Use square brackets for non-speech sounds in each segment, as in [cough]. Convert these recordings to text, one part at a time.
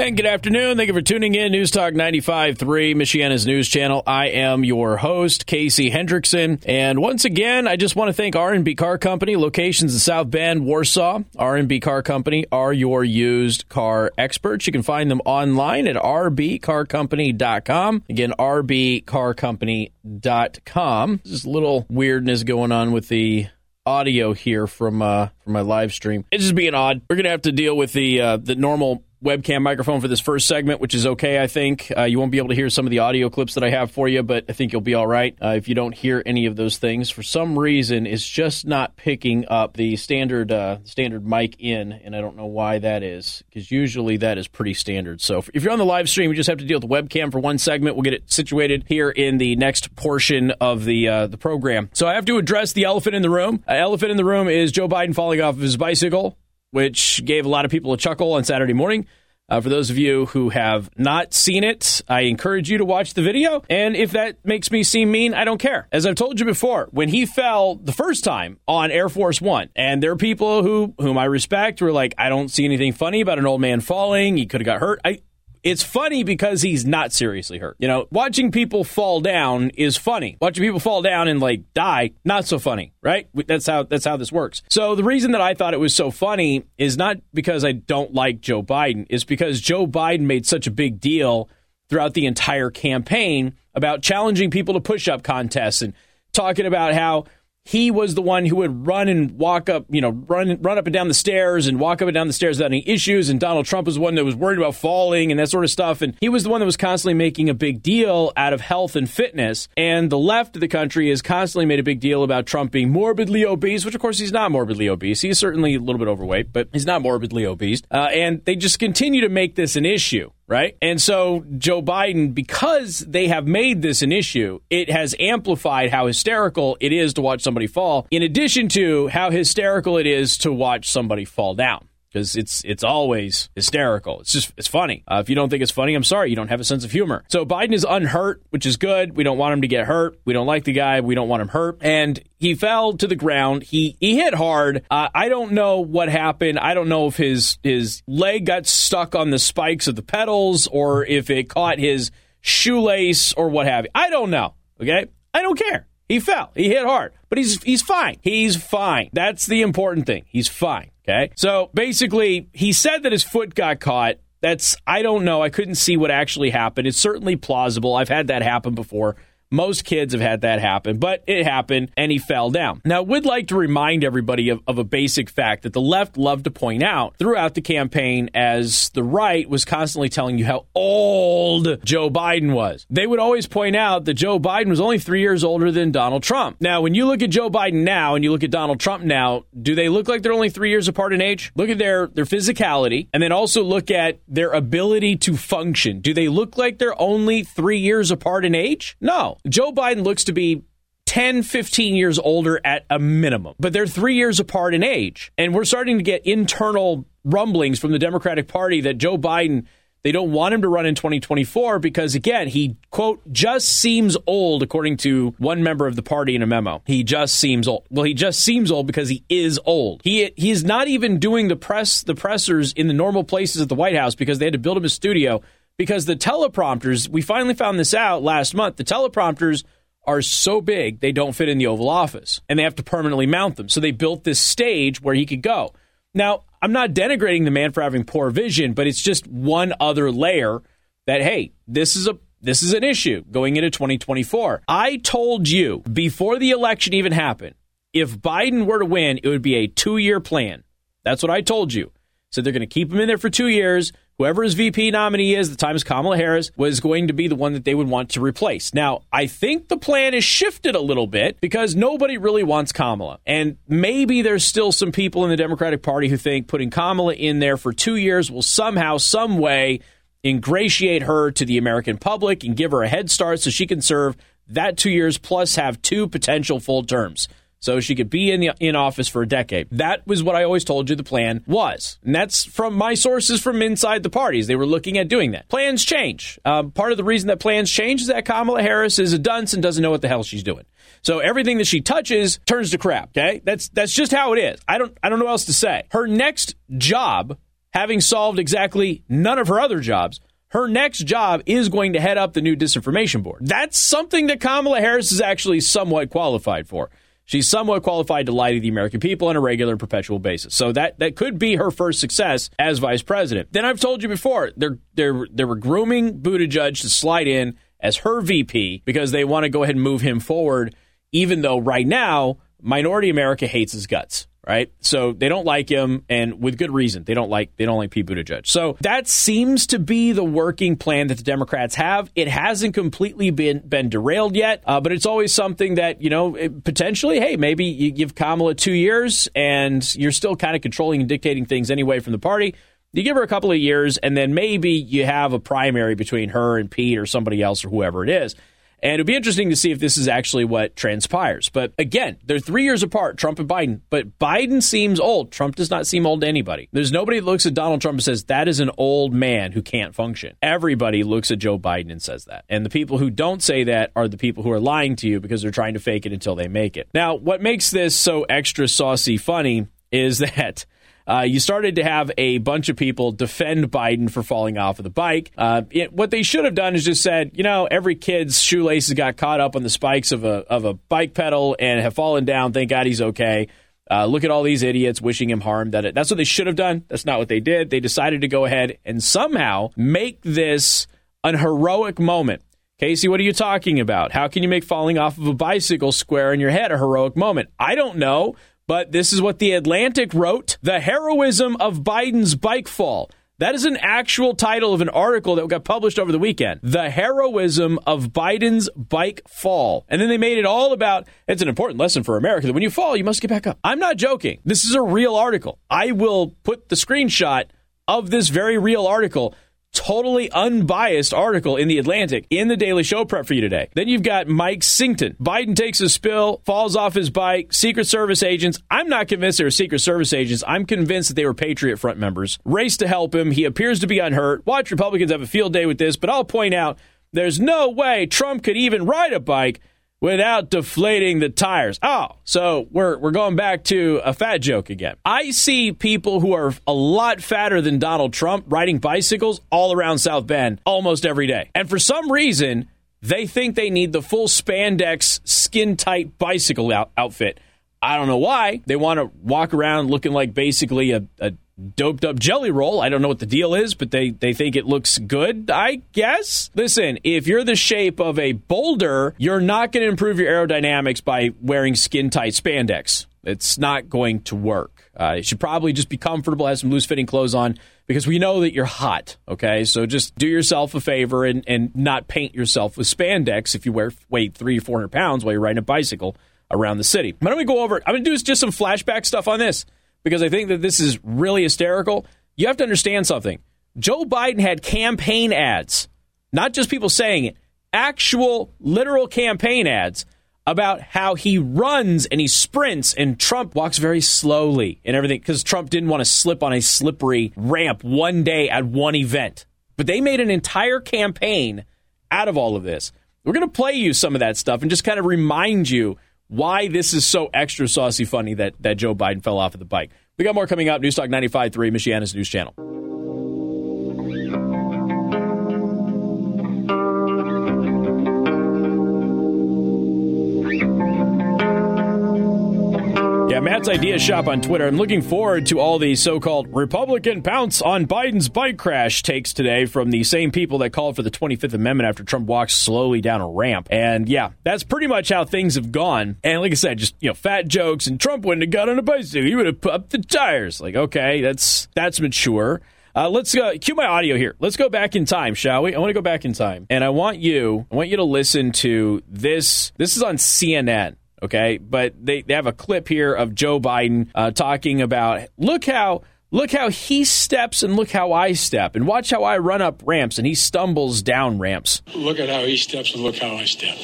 And good afternoon. Thank you for tuning in. News Talk 95.3, Michiana's news channel. I am your host, Casey Hendrickson. And once again, I just want to thank R&B Car Company, locations in South Bend, Warsaw. R&B Car Company are your used car experts. You can find them online at rbcarcompany.com. Again, rbcarcompany.com. There's a little weirdness going on with the audio here from uh, from my live stream. It's just being odd. We're gonna have to deal with the uh, the normal webcam microphone for this first segment, which is okay, I think. Uh, you won't be able to hear some of the audio clips that I have for you, but I think you'll be all right uh, if you don't hear any of those things. For some reason, it's just not picking up the standard uh, standard mic in, and I don't know why that is, because usually that is pretty standard. So if you're on the live stream, you just have to deal with the webcam for one segment. We'll get it situated here in the next portion of the uh, the program. So I have to address the elephant in the room. Uh, elephant in the room is Joe Biden falling off of his bicycle which gave a lot of people a chuckle on Saturday morning. Uh, for those of you who have not seen it, I encourage you to watch the video. And if that makes me seem mean, I don't care. As I've told you before, when he fell the first time on Air Force One, and there are people who whom I respect who are like, I don't see anything funny about an old man falling. He could have got hurt. I it's funny because he's not seriously hurt. You know, watching people fall down is funny. Watching people fall down and like die, not so funny, right? That's how that's how this works. So the reason that I thought it was so funny is not because I don't like Joe Biden, is because Joe Biden made such a big deal throughout the entire campaign about challenging people to push-up contests and talking about how he was the one who would run and walk up, you know, run run up and down the stairs and walk up and down the stairs without any issues. And Donald Trump was one that was worried about falling and that sort of stuff. And he was the one that was constantly making a big deal out of health and fitness. And the left of the country has constantly made a big deal about Trump being morbidly obese, which of course he's not morbidly obese. He's certainly a little bit overweight, but he's not morbidly obese. Uh, and they just continue to make this an issue right? And so Joe Biden, because they have made this an issue, it has amplified how hysterical it is to watch somebody fall, in addition to how hysterical it is to watch somebody fall down because it's it's always hysterical. It's just it's funny. Uh, if you don't think it's funny, I'm sorry, you don't have a sense of humor. So Biden is unhurt, which is good. We don't want him to get hurt. We don't like the guy. We don't want him hurt. And he fell to the ground. He he hit hard. Uh, I don't know what happened. I don't know if his his leg got stuck on the spikes of the pedals or if it caught his shoelace or what have you. I don't know. Okay, I don't care. He fell. He hit hard, but he's he's fine. He's fine. That's the important thing. He's fine. Okay. So basically, he said that his foot got caught. That's, I don't know. I couldn't see what actually happened. It's certainly plausible. I've had that happen before. Most kids have had that happen, but it happened and he fell down. Now, would like to remind everybody of, of, a basic fact that the left loved to point out throughout the campaign as the right was constantly telling you how old Joe Biden was. They would always point out that Joe Biden was only three years older than Donald Trump. Now, when you look at Joe Biden now and you look at Donald Trump now, do they look like they're only three years apart in age? Look at their, their physicality and then also look at their ability to function. Do they look like they're only three years apart in age? No. Joe Biden looks to be 10, 15 years older at a minimum, but they're three years apart in age. And we're starting to get internal rumblings from the Democratic Party that Joe Biden, they don't want him to run in 2024 because, again, he, quote, just seems old, according to one member of the party in a memo. He just seems old. Well, he just seems old because he is old. He, he's not even doing the press, the pressers in the normal places at the White House because they had to build him a studio because the teleprompters, we finally found this out last month, the teleprompters are so big they don't fit in the Oval Office and they have to permanently mount them. So they built this stage where he could go. Now, I'm not denigrating the man for having poor vision, but it's just one other layer that hey, this is a this is an issue going into 2024. I told you before the election even happened, if Biden were to win, it would be a 2-year plan. That's what I told you. So they're going to keep him in there for 2 years whoever his VP nominee is, the time is Kamala Harris, was going to be the one that they would want to replace. Now, I think the plan has shifted a little bit because nobody really wants Kamala. And maybe there's still some people in the Democratic Party who think putting Kamala in there for two years will somehow, some way, ingratiate her to the American public and give her a head start so she can serve that two years plus have two potential full terms so she could be in the in office for a decade. That was what I always told you the plan was, and that's from my sources from inside the parties. They were looking at doing that. Plans change. Um, part of the reason that plans change is that Kamala Harris is a dunce and doesn't know what the hell she's doing. So everything that she touches turns to crap. Okay, that's that's just how it is. I don't I don't know what else to say. Her next job having solved exactly none of her other jobs, her next job is going to head up the new disinformation board. That's something that Kamala Harris is actually somewhat qualified for. She's somewhat qualified to lie to the American people on a regular, perpetual basis. So that that could be her first success as vice president. Then I've told you before, they're they're they were grooming Buttigieg to slide in as her VP because they want to go ahead and move him forward, even though right now minority America hates his guts right? So they don't like him, and with good reason. They don't like they don't like Pete Buttigieg. So that seems to be the working plan that the Democrats have. It hasn't completely been been derailed yet, uh, but it's always something that you know potentially. Hey, maybe you give Kamala two years, and you're still kind of controlling and dictating things anyway from the party. You give her a couple of years, and then maybe you have a primary between her and Pete or somebody else or whoever it is. And it'd be interesting to see if this is actually what transpires. But again, they're three years apart, Trump and Biden. But Biden seems old. Trump does not seem old to anybody. There's nobody that looks at Donald Trump and says, that is an old man who can't function. Everybody looks at Joe Biden and says that. And the people who don't say that are the people who are lying to you because they're trying to fake it until they make it. Now, what makes this so extra saucy funny is [laughs] that uh, you started to have a bunch of people defend Biden for falling off of the bike. Uh, it, what they should have done is just said, you know, every kid's shoelaces got caught up on the spikes of a of a bike pedal and have fallen down. Thank God he's okay. Uh, look at all these idiots wishing him harm. That that's what they should have done. That's not what they did. They decided to go ahead and somehow make this an heroic moment. Casey, what are you talking about? How can you make falling off of a bicycle square in your head a heroic moment? I don't know. But this is what The Atlantic wrote The Heroism of Biden's Bike Fall. That is an actual title of an article that got published over the weekend. The heroism of Biden's bike fall. And then they made it all about it's an important lesson for America that when you fall, you must get back up. I'm not joking. This is a real article. I will put the screenshot of this very real article totally unbiased article in the Atlantic in the Daily Show prep for you today. Then you've got Mike Singleton. Biden takes a spill, falls off his bike. Secret Service agents. I'm not convinced they were Secret Service agents. I'm convinced that they were Patriot Front members. Race to help him. He appears to be unhurt. Watch Republicans have a field day with this, but I'll point out there's no way Trump could even ride a bike without deflating the tires. Oh, so we're we're going back to a fat joke again. I see people who are a lot fatter than Donald Trump riding bicycles all around South Bend almost every day. And for some reason, they think they need the full spandex skin tight bicycle out- outfit. I don't know why. They want to walk around looking like basically a, a doped up jelly roll. I don't know what the deal is, but they, they think it looks good, I guess. Listen, if you're the shape of a boulder, you're not going to improve your aerodynamics by wearing skin tight spandex. It's not going to work. Uh, you should probably just be comfortable, have some loose fitting clothes on because we know that you're hot. Okay, so just do yourself a favor and, and not paint yourself with spandex if you wear weight three or four hundred pounds while you're riding a bicycle around the city. Why don't we go over? I'm going to do just some flashback stuff on this because I think that this is really hysterical. You have to understand something. Joe Biden had campaign ads, not just people saying it, actual literal campaign ads about how he runs and he sprints and Trump walks very slowly and everything because Trump didn't want to slip on a slippery ramp one day at one event. But they made an entire campaign out of all of this. We're going to play you some of that stuff and just kind of remind you why this is so extra saucy funny that, that Joe Biden fell off of the bike. We got more coming up. Newstalk 95.3, Michiana's news channel. Matt's Idea Shop on Twitter. I'm looking forward to all the so called Republican pounce on Biden's bike crash takes today from the same people that called for the 25th Amendment after Trump walked slowly down a ramp. And yeah, that's pretty much how things have gone. And like I said, just, you know, fat jokes and Trump wouldn't have got on a bicycle. He would have popped the tires. Like, okay, that's that's mature. Uh, let's cue my audio here. Let's go back in time, shall we? I want to go back in time, and I want you, I want you to listen to this. This is on CNN. Okay, but they, they have a clip here of Joe Biden uh, talking about look how look how he steps and look how I step and watch how I run up ramps and he stumbles down ramps. Look at how he steps and look how I step.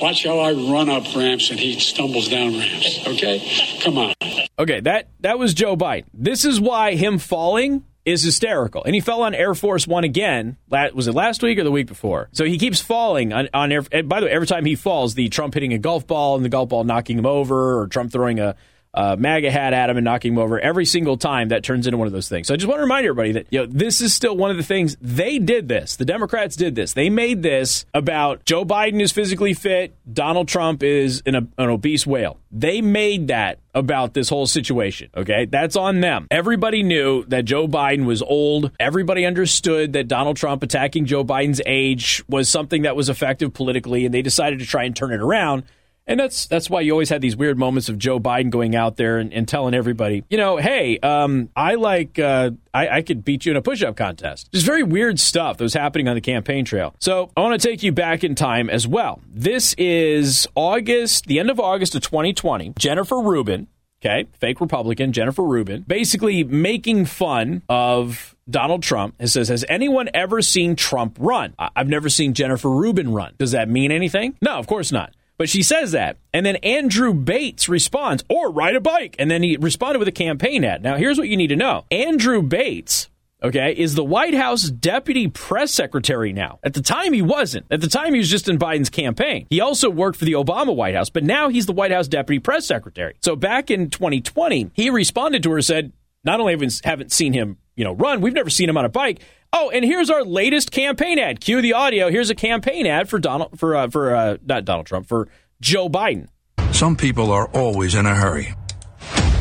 Watch how I run up ramps and he stumbles down ramps. Okay, come on. Okay, that that was Joe Biden. This is why him falling is hysterical. And he fell on Air Force One again. Was it last week or the week before? So he keeps falling on, on Air. by the way, every time he falls, the Trump hitting a golf ball and the golf ball knocking him over, or Trump throwing a uh, MAGA hat at him and knocking him over every single time. That turns into one of those things. So I just want to remind everybody that you know this is still one of the things they did. This the Democrats did this. They made this about Joe Biden is physically fit, Donald Trump is an, an obese whale. They made that about this whole situation. Okay, that's on them. Everybody knew that Joe Biden was old. Everybody understood that Donald Trump attacking Joe Biden's age was something that was effective politically, and they decided to try and turn it around. And that's that's why you always had these weird moments of Joe Biden going out there and, and telling everybody, you know, hey, um, I like uh, I, I, could beat you in a push-up contest. Just very weird stuff that was happening on the campaign trail. So I want to take you back in time as well. This is August, the end of August of 2020. Jennifer Rubin, okay, fake Republican Jennifer Rubin, basically making fun of Donald Trump and says, Has anyone ever seen Trump run? I've never seen Jennifer Rubin run. Does that mean anything? No, of course not. But she says that. And then Andrew Bates responds, or ride a bike. And then he responded with a campaign ad. Now, here's what you need to know Andrew Bates, okay, is the White House deputy press secretary now. At the time, he wasn't. At the time, he was just in Biden's campaign. He also worked for the Obama White House, but now he's the White House deputy press secretary. So back in 2020, he responded to her said, not only haven't seen him, you know, run, we've never seen him on a bike. Oh, and here's our latest campaign ad. Cue the audio. Here's a campaign ad for Donald for uh, for uh, not Donald Trump for Joe Biden. Some people are always in a hurry.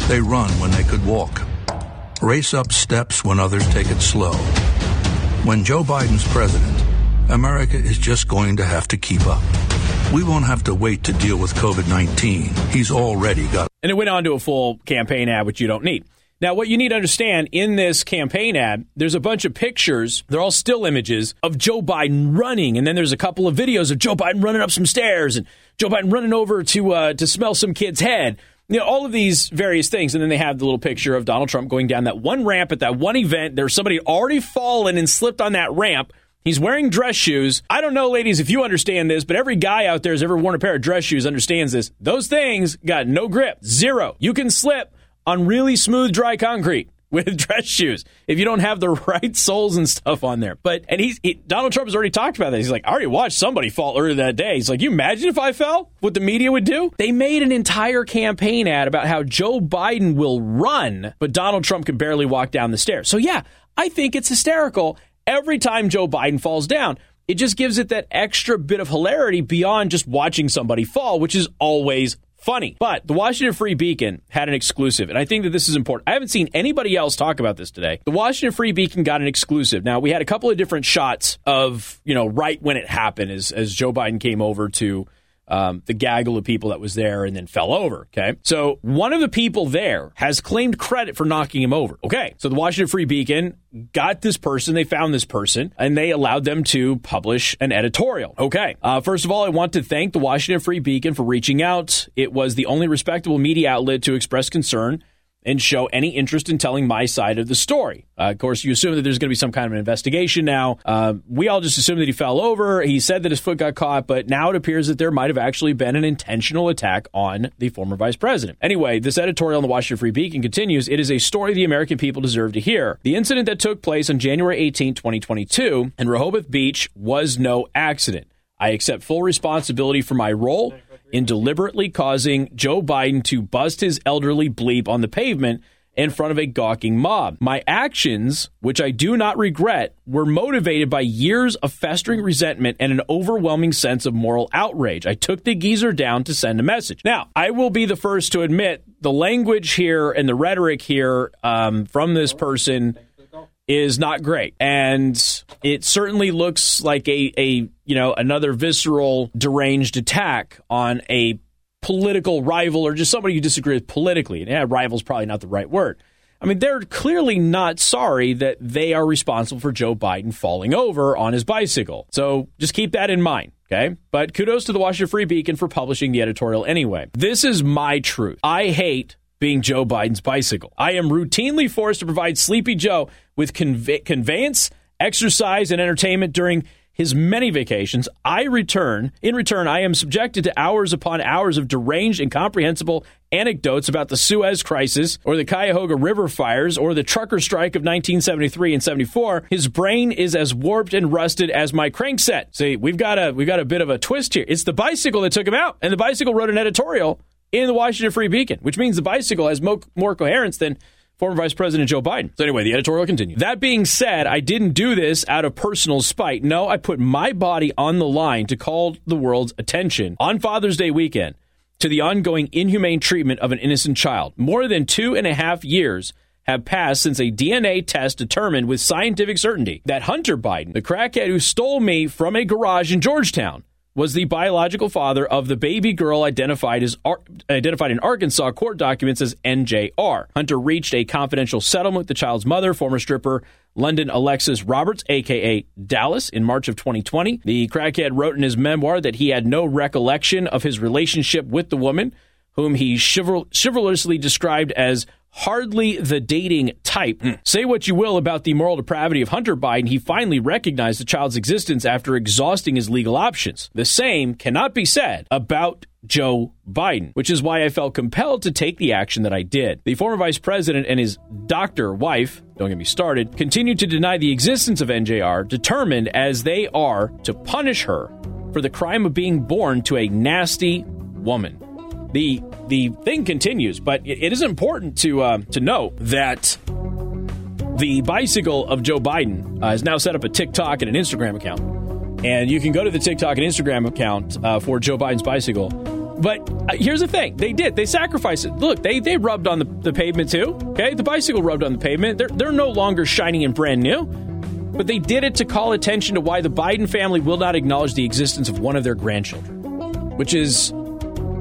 They run when they could walk. Race up steps when others take it slow. When Joe Biden's president, America is just going to have to keep up. We won't have to wait to deal with COVID 19. He's already got. And it went on to a full campaign ad, which you don't need. Now, what you need to understand in this campaign ad, there's a bunch of pictures. They're all still images of Joe Biden running, and then there's a couple of videos of Joe Biden running up some stairs and Joe Biden running over to uh, to smell some kid's head. You know, all of these various things, and then they have the little picture of Donald Trump going down that one ramp at that one event. There's somebody already fallen and slipped on that ramp. He's wearing dress shoes. I don't know, ladies, if you understand this, but every guy out there who's ever worn a pair of dress shoes understands this. Those things got no grip, zero. You can slip on really smooth, dry concrete [laughs] with dress shoes if you don't have the [laughs] right soles and stuff on there. But and he's he, Donald Trump has already talked about that. He's like, I already watched somebody fall earlier that day. He's like, you imagine if I fell? What the media would do? They made an entire campaign ad about how Joe Biden will run, but Donald Trump can barely walk down the stairs. So yeah, I think it's hysterical every time Joe Biden falls down. It just gives it that extra bit of hilarity beyond just watching somebody fall, which is always funny. But the Washington Free Beacon had an exclusive, and I think that this is important. I haven't seen anybody else talk about this today. The Washington Free Beacon got an exclusive. Now we had a couple of different shots of you know right when it happened as as Joe Biden came over to um, the gaggle of people that was there and then fell over. Okay. So one of the people there has claimed credit for knocking him over. Okay. So the Washington Free Beacon got this person, they found this person, and they allowed them to publish an editorial. Okay. Uh, first of all, I want to thank the Washington Free Beacon for reaching out. It was the only respectable media outlet to express concern and show any interest in telling my side of the story. Uh, of course, you assume that there's going to be some kind of an investigation now. Uh, we all just assume that he fell over. He said that his foot got caught, but now it appears that there might have actually been an intentional attack on the former vice president. Anyway, this editorial in the Washington Free Beacon continues It is a story the American people deserve to hear. The incident that took place on January 18, 2022, in Rehoboth Beach was no accident. I accept full responsibility for my role in deliberately causing Joe Biden to bust his elderly bleep on the pavement in front of a gawking mob. My actions, which I do not regret, were motivated by years of festering resentment and an overwhelming sense of moral outrage. I took the geezer down to send a message. Now, I will be the first to admit the language here and the rhetoric here um, from this person is not great. And it certainly looks like a, a you know another visceral deranged attack on a political rival or just somebody you disagree with politically. And yeah rival's probably not the right word. I mean they're clearly not sorry that they are responsible for joe biden falling over on his bicycle. So just keep that in mind okay? But kudos to the washington free beacon for publishing the editorial anyway. This is my truth. I hate being Joe Biden's bicycle. I am routinely forced to provide Sleepy Joe with conve- conveyance, exercise, and entertainment during his many vacations. I return, in return, I am subjected to hours upon hours of deranged, incomprehensible anecdotes about the Suez Crisis or the Cuyahoga River fires or the trucker strike of 1973 and 74. His brain is as warped and rusted as my crankset. See, we've got a we've got a bit of a twist here. It's the bicycle that took him out, and the bicycle wrote an editorial in the Washington Free Beacon, which means the bicycle has mo- more coherence than former Vice President Joe Biden. So, anyway, the editorial continues. That being said, I didn't do this out of personal spite. No, I put my body on the line to call the world's attention on Father's Day weekend to the ongoing inhumane treatment of an innocent child. More than two and a half years have passed since a DNA test determined with scientific certainty that Hunter Biden, the crackhead who stole me from a garage in Georgetown, was the biological father of the baby girl identified as identified in Arkansas court documents as NJR. Hunter reached a confidential settlement with the child's mother, former stripper London Alexis Roberts, aka Dallas, in March of 2020. The crackhead wrote in his memoir that he had no recollection of his relationship with the woman, whom he chival- chivalrously described as hardly the dating type. Mm. Say what you will about the moral depravity of Hunter Biden, he finally recognized the child's existence after exhausting his legal options. The same cannot be said about Joe Biden, which is why I felt compelled to take the action that I did. The former vice president and his doctor wife, don't get me started, continue to deny the existence of NJR, determined as they are to punish her for the crime of being born to a nasty woman the the thing continues, but it, is important to uh, to note that the bicycle of Joe Biden uh, has now set up a TikTok and an Instagram account, and you can go to the TikTok and Instagram account uh, for Joe Biden's bicycle. But uh, here's the thing: they did they sacrificed it. Look, they they rubbed on the, the pavement too. Okay, the bicycle rubbed on the pavement. They're they're no longer shiny and brand new. But they did it to call attention to why the Biden family will not acknowledge the existence of one of their grandchildren, which is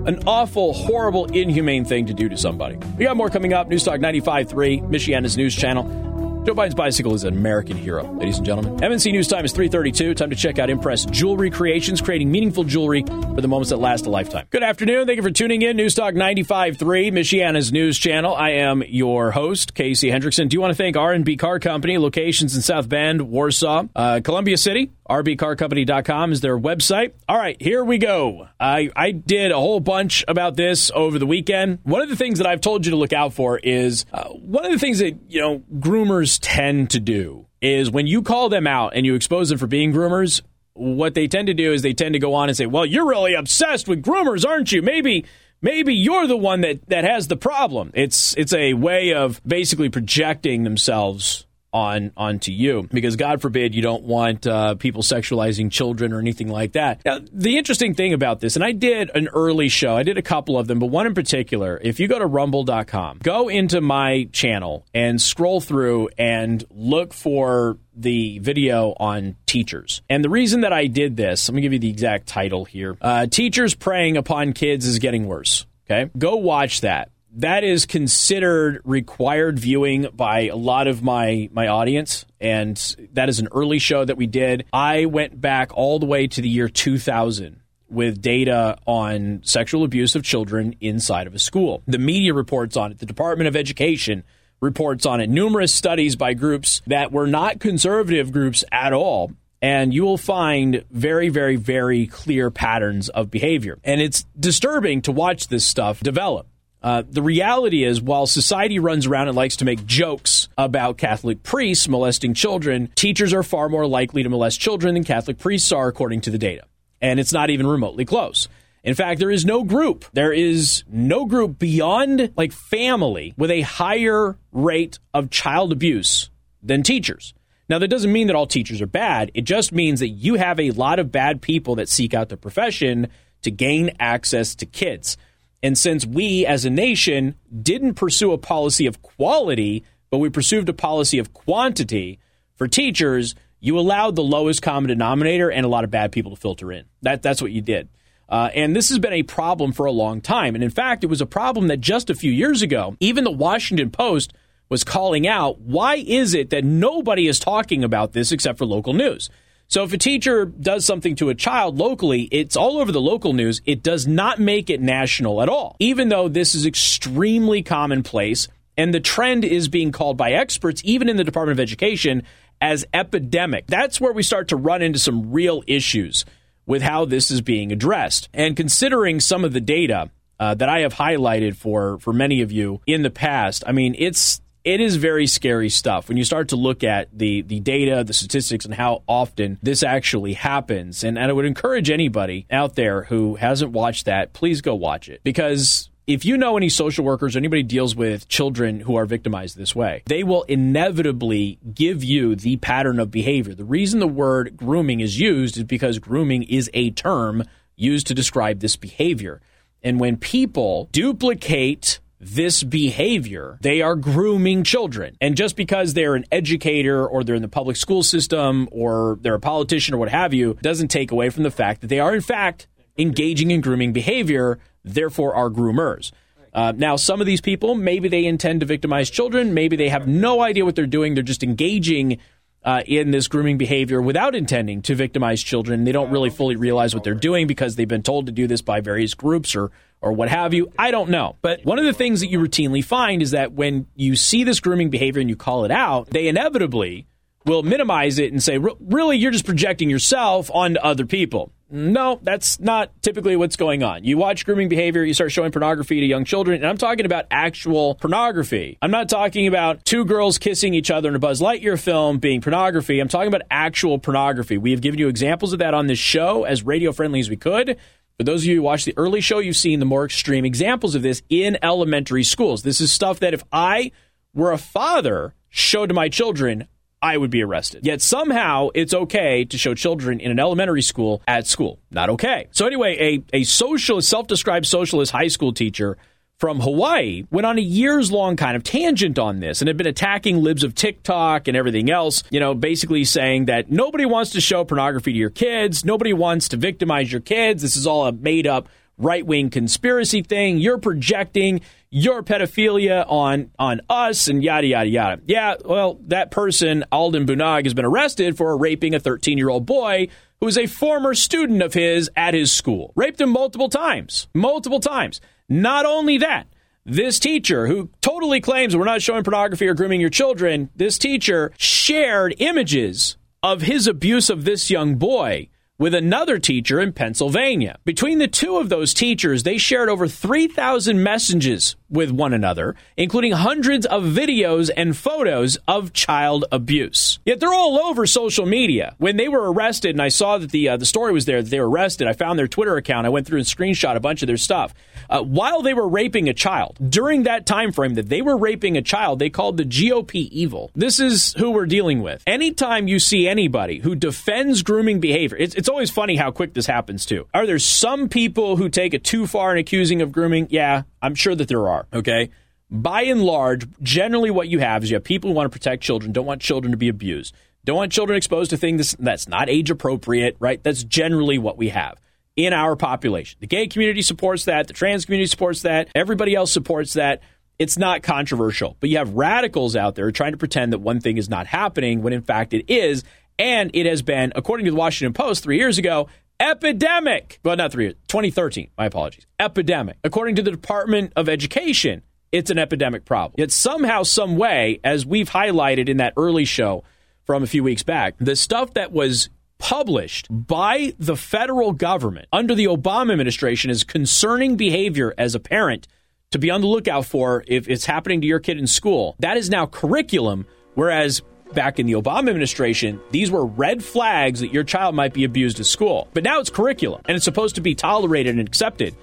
an awful, horrible, inhumane thing to do to somebody. We got more coming up. Newstalk 95.3, Michiana's news channel. Joe Biden's bicycle is an American hero, ladies and gentlemen. MNC News Time is 332. Time to check out Impress Jewelry Creations, creating meaningful jewelry for the moments that last a lifetime. Good afternoon. Thank you for tuning in. News Newstalk 95.3, Michiana's news channel. I am your host, Casey Hendrickson. Do you want to thank R&B Car Company, locations in South Bend, Warsaw, uh, Columbia City, rbcarcompany.com is their website. All right, here we go. I, I did a whole bunch about this over the weekend. One of the things that I've told you to look out for is uh, one of the things that, you know, groomers tend to do is when you call them out and you expose them for being groomers, what they tend to do is they tend to go on and say, "Well, you're really obsessed with groomers, aren't you? Maybe maybe you're the one that that has the problem." It's it's a way of basically projecting themselves on onto you because God forbid you don't want uh, people sexualizing children or anything like that. Now, the interesting thing about this, and I did an early show, I did a couple of them, but one in particular, if you go to rumble.com, go into my channel and scroll through and look for the video on teachers. And the reason that I did this, let me give you the exact title here uh, Teachers Preying Upon Kids is Getting Worse. Okay. Go watch that that is considered required viewing by a lot of my my audience. And that is an early show that we did. I went back all the way to the year 2000 with data on sexual abuse of children inside of a school. The media reports on it. The department of education reports on it. Numerous studies by groups that were not conservative groups at all. And you will find very, very, very clear patterns of behavior. And it's disturbing to watch this stuff develop. Uh, the reality is, while society runs around and likes to make jokes about Catholic priests molesting children, teachers are far more likely to molest children than Catholic priests are, according to the data. And it's not even remotely close. In fact, there is no group, there is no group beyond like family with a higher rate of child abuse than teachers. Now, that doesn't mean that all teachers are bad. It just means that you have a lot of bad people that seek out the profession to gain access to kids. And since we as a nation didn't pursue a policy of quality, but we pursued a policy of quantity for teachers, you allowed the lowest common denominator and a lot of bad people to filter in. That, that's what you did. Uh, and this has been a problem for a long time. And in fact, it was a problem that just a few years ago, even the Washington Post was calling out why is it that nobody is talking about this except for local news? So if a teacher does something to a child locally, it's all over the local news. It does not make it national at all, even though this is extremely commonplace. And the trend is being called by experts, even in the Department of Education, as epidemic. That's where we start to run into some real issues with how this is being addressed. And considering some of the data uh, that I have highlighted for for many of you in the past, I mean, it's it is very scary stuff when you start to look at the the data, the statistics, and how often this actually happens. And, and I would encourage anybody out there who hasn't watched that, please go watch it because if you know any social workers or anybody deals with children who are victimized this way, they will inevitably give you the pattern of behavior. The reason the word grooming is used is because grooming is a term used to describe this behavior. And when people duplicate this behavior, they are grooming children. And just because they're an educator or they're in the public school system or they're a politician or what have you, doesn't take away from the fact that they are, in fact, engaging in grooming behavior, therefore are groomers. Uh, now, some of these people, maybe they intend to victimize children. Maybe they have no idea what they're doing. They're just engaging uh, in this grooming behavior without intending to victimize children. They don't really fully realize what they're doing because they've been told to do this by various groups or or what have you. I don't know. But one of the things that you routinely find is that when you see this grooming behavior and you call it out, they inevitably will minimize it and say, really, you're just projecting yourself onto other people. No, that's not typically what's going on. You watch grooming behavior, you start showing pornography to young children, and I'm talking about actual pornography. I'm not talking about two girls kissing each other in a Buzz Lightyear film being pornography. I'm talking about actual pornography. We have given you examples of that on this show as radio friendly as we could. For those of you who watched the early show, you've seen the more extreme examples of this in elementary schools. This is stuff that if I were a father showed to my children, I would be arrested. Yet somehow it's okay to show children in an elementary school at school. Not okay. So, anyway, a, a socialist, self described socialist high school teacher from Hawaii went on a years long kind of tangent on this and had been attacking libs of TikTok and everything else, you know, basically saying that nobody wants to show pornography to your kids, nobody wants to victimize your kids. This is all a made up right wing conspiracy thing. You're projecting your pedophilia on on us and yada yada yada. Yeah, well, that person Alden Bunag has been arrested for raping a 13 year old boy who is a former student of his at his school. Raped him multiple times, multiple times. Not only that. This teacher, who totally claims we're not showing pornography or grooming your children, this teacher shared images of his abuse of this young boy with another teacher in Pennsylvania. Between the two of those teachers, they shared over 3,000 messages with one another, including hundreds of videos and photos of child abuse. Yet they're all over social media. When they were arrested, and I saw that the uh, the story was there that they were arrested, I found their Twitter account. I went through and screenshot a bunch of their stuff. Uh, while they were raping a child, during that time frame that they were raping a child, they called the GOP evil. This is who we're dealing with. Anytime you see anybody who defends grooming behavior, it's, it's always funny how quick this happens too. Are there some people who take it too far in accusing of grooming? Yeah, I'm sure that there are. Okay. By and large, generally what you have is you have people who want to protect children, don't want children to be abused, don't want children exposed to things that's not age appropriate, right? That's generally what we have in our population. The gay community supports that, the trans community supports that, everybody else supports that. It's not controversial. But you have radicals out there trying to pretend that one thing is not happening when in fact it is. And it has been, according to the Washington Post three years ago, epidemic. Well, not three years, 2013. My apologies. Epidemic. According to the Department of Education, it's an epidemic problem. Yet somehow, some way, as we've highlighted in that early show from a few weeks back, the stuff that was published by the federal government under the Obama administration is concerning behavior as a parent to be on the lookout for if it's happening to your kid in school. That is now curriculum, whereas back in the Obama administration, these were red flags that your child might be abused at school. But now it's curriculum and it's supposed to be tolerated and accepted.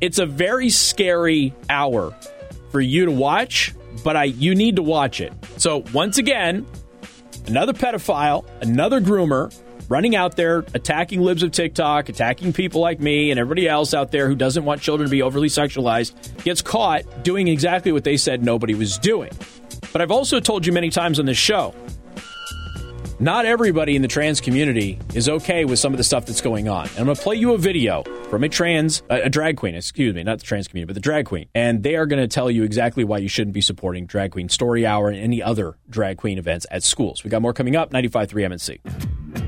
It's a very scary hour for you to watch, but I you need to watch it. So once again, another pedophile, another groomer running out there attacking libs of TikTok, attacking people like me and everybody else out there who doesn't want children to be overly sexualized, gets caught doing exactly what they said nobody was doing. But I've also told you many times on this show not everybody in the trans community is okay with some of the stuff that's going on. And I'm going to play you a video from a trans, a drag queen, excuse me, not the trans community, but the drag queen. And they are going to tell you exactly why you shouldn't be supporting Drag Queen Story Hour and any other drag queen events at schools. We got more coming up, 95.3 MNC.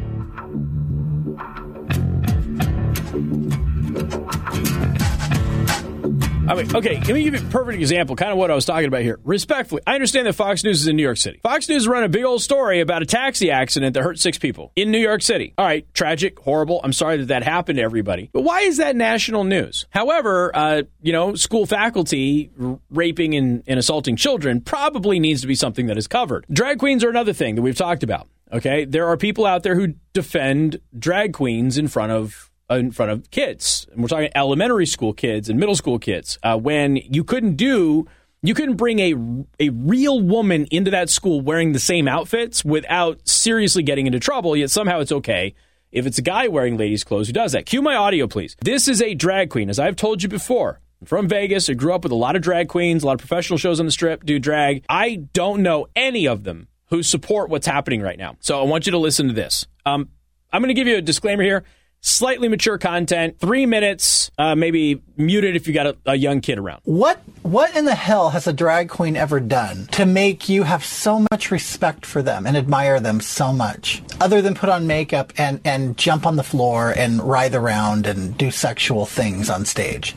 I mean, okay, let me give you a perfect example, kind of what I was talking about here. Respectfully, I understand that Fox News is in New York City. Fox News ran a big old story about a taxi accident that hurt six people in New York City. All right, tragic, horrible. I'm sorry that that happened to everybody. But why is that national news? However, uh, you know, school faculty raping and, and assaulting children probably needs to be something that is covered. Drag queens are another thing that we've talked about. Okay, there are people out there who defend drag queens in front of in front of kids. And we're talking elementary school kids and middle school kids. Uh, when you couldn't do, you couldn't bring a a real woman into that school wearing the same outfits without seriously getting into trouble. Yet somehow it's okay if it's a guy wearing ladies' clothes who does that. Cue my audio, please. This is a drag queen, as I've told you before. I'm from Vegas. I grew up with a lot of drag queens, a lot of professional shows on the strip, do drag. I don't know any of them who support what's happening right now. So I want you to listen to this. Um, I'm going to give you a disclaimer here. Slightly mature content, three minutes, uh, maybe muted if you got a, a young kid around. What what in the hell has a drag queen ever done to make you have so much respect for them and admire them so much, other than put on makeup and and jump on the floor and writhe around and do sexual things on stage?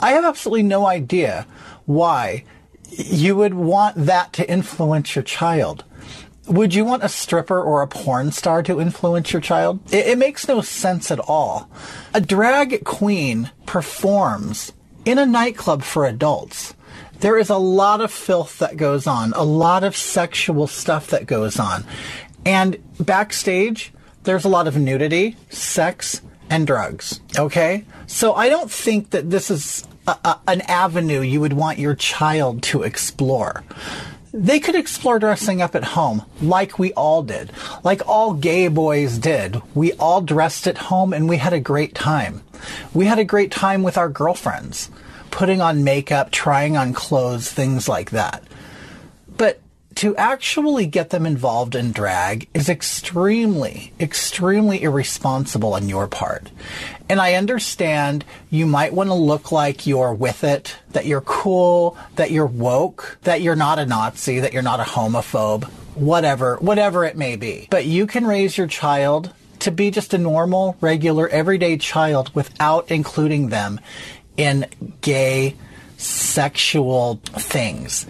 I have absolutely no idea why you would want that to influence your child. Would you want a stripper or a porn star to influence your child? It, it, makes no sense at all. A drag queen performs in a nightclub for adults. There is a lot of filth that goes on, a lot of sexual stuff that goes on. And backstage, there's a lot of nudity, sex, and drugs. Okay? So I don't think that this is a, a, an avenue you would want your child to explore. They could explore dressing up at home like we all did, like all gay boys did. We all dressed at home and we had a great time. We had a great time with our girlfriends, putting on makeup, trying on clothes, things like that. To actually get them involved in drag is extremely, extremely irresponsible on your part. And I understand you might want to look like you're with it, that you're cool, that you're woke, that you're not a Nazi, that you're not a homophobe, whatever, whatever it may be. But you can raise your child to be just a normal, regular, everyday child without including them in gay, sexual things.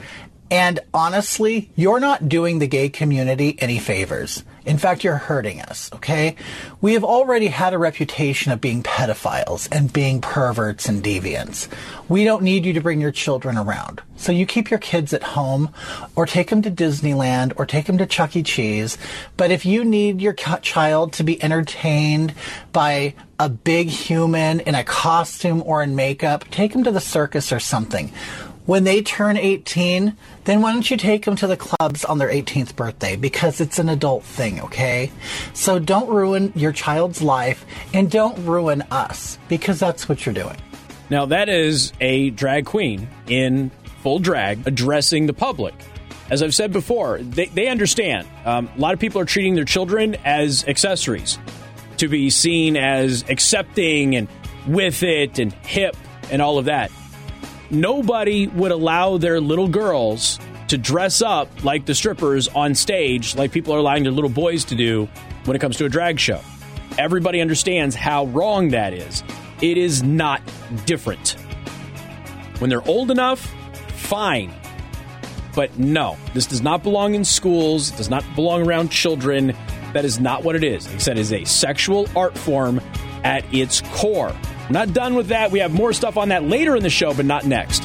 And honestly, you're not doing the gay community any favors. In fact, you're hurting us, okay? We have already had a reputation of being pedophiles and being perverts and deviants. We don't need you to bring your children around. So you keep your kids at home or take them to Disneyland or take them to Chuck E. Cheese. But if you need your child to be entertained by a big human in a costume or in makeup, take them to the circus or something when they turn 18, then why don't you take them to the clubs on their 18th birthday? Because it's an adult thing, okay? So don't ruin your child's life and don't ruin us because that's what you're doing. Now, that is a drag queen in full drag addressing the public. As I've said before, they, they understand. Um, a lot of people are treating their children as accessories to be seen as accepting and with it and hip and all of that nobody would allow their little girls to dress up like the strippers on stage, like people are allowing their little boys to do when it comes to a drag show. Everybody understands how wrong that is. It is not different. When they're old enough, fine. But no, this does not belong in schools, does not belong around children. That is not what it is. It is a sexual art form at its core. Not done with that. We have more stuff on that later in the show, but not next.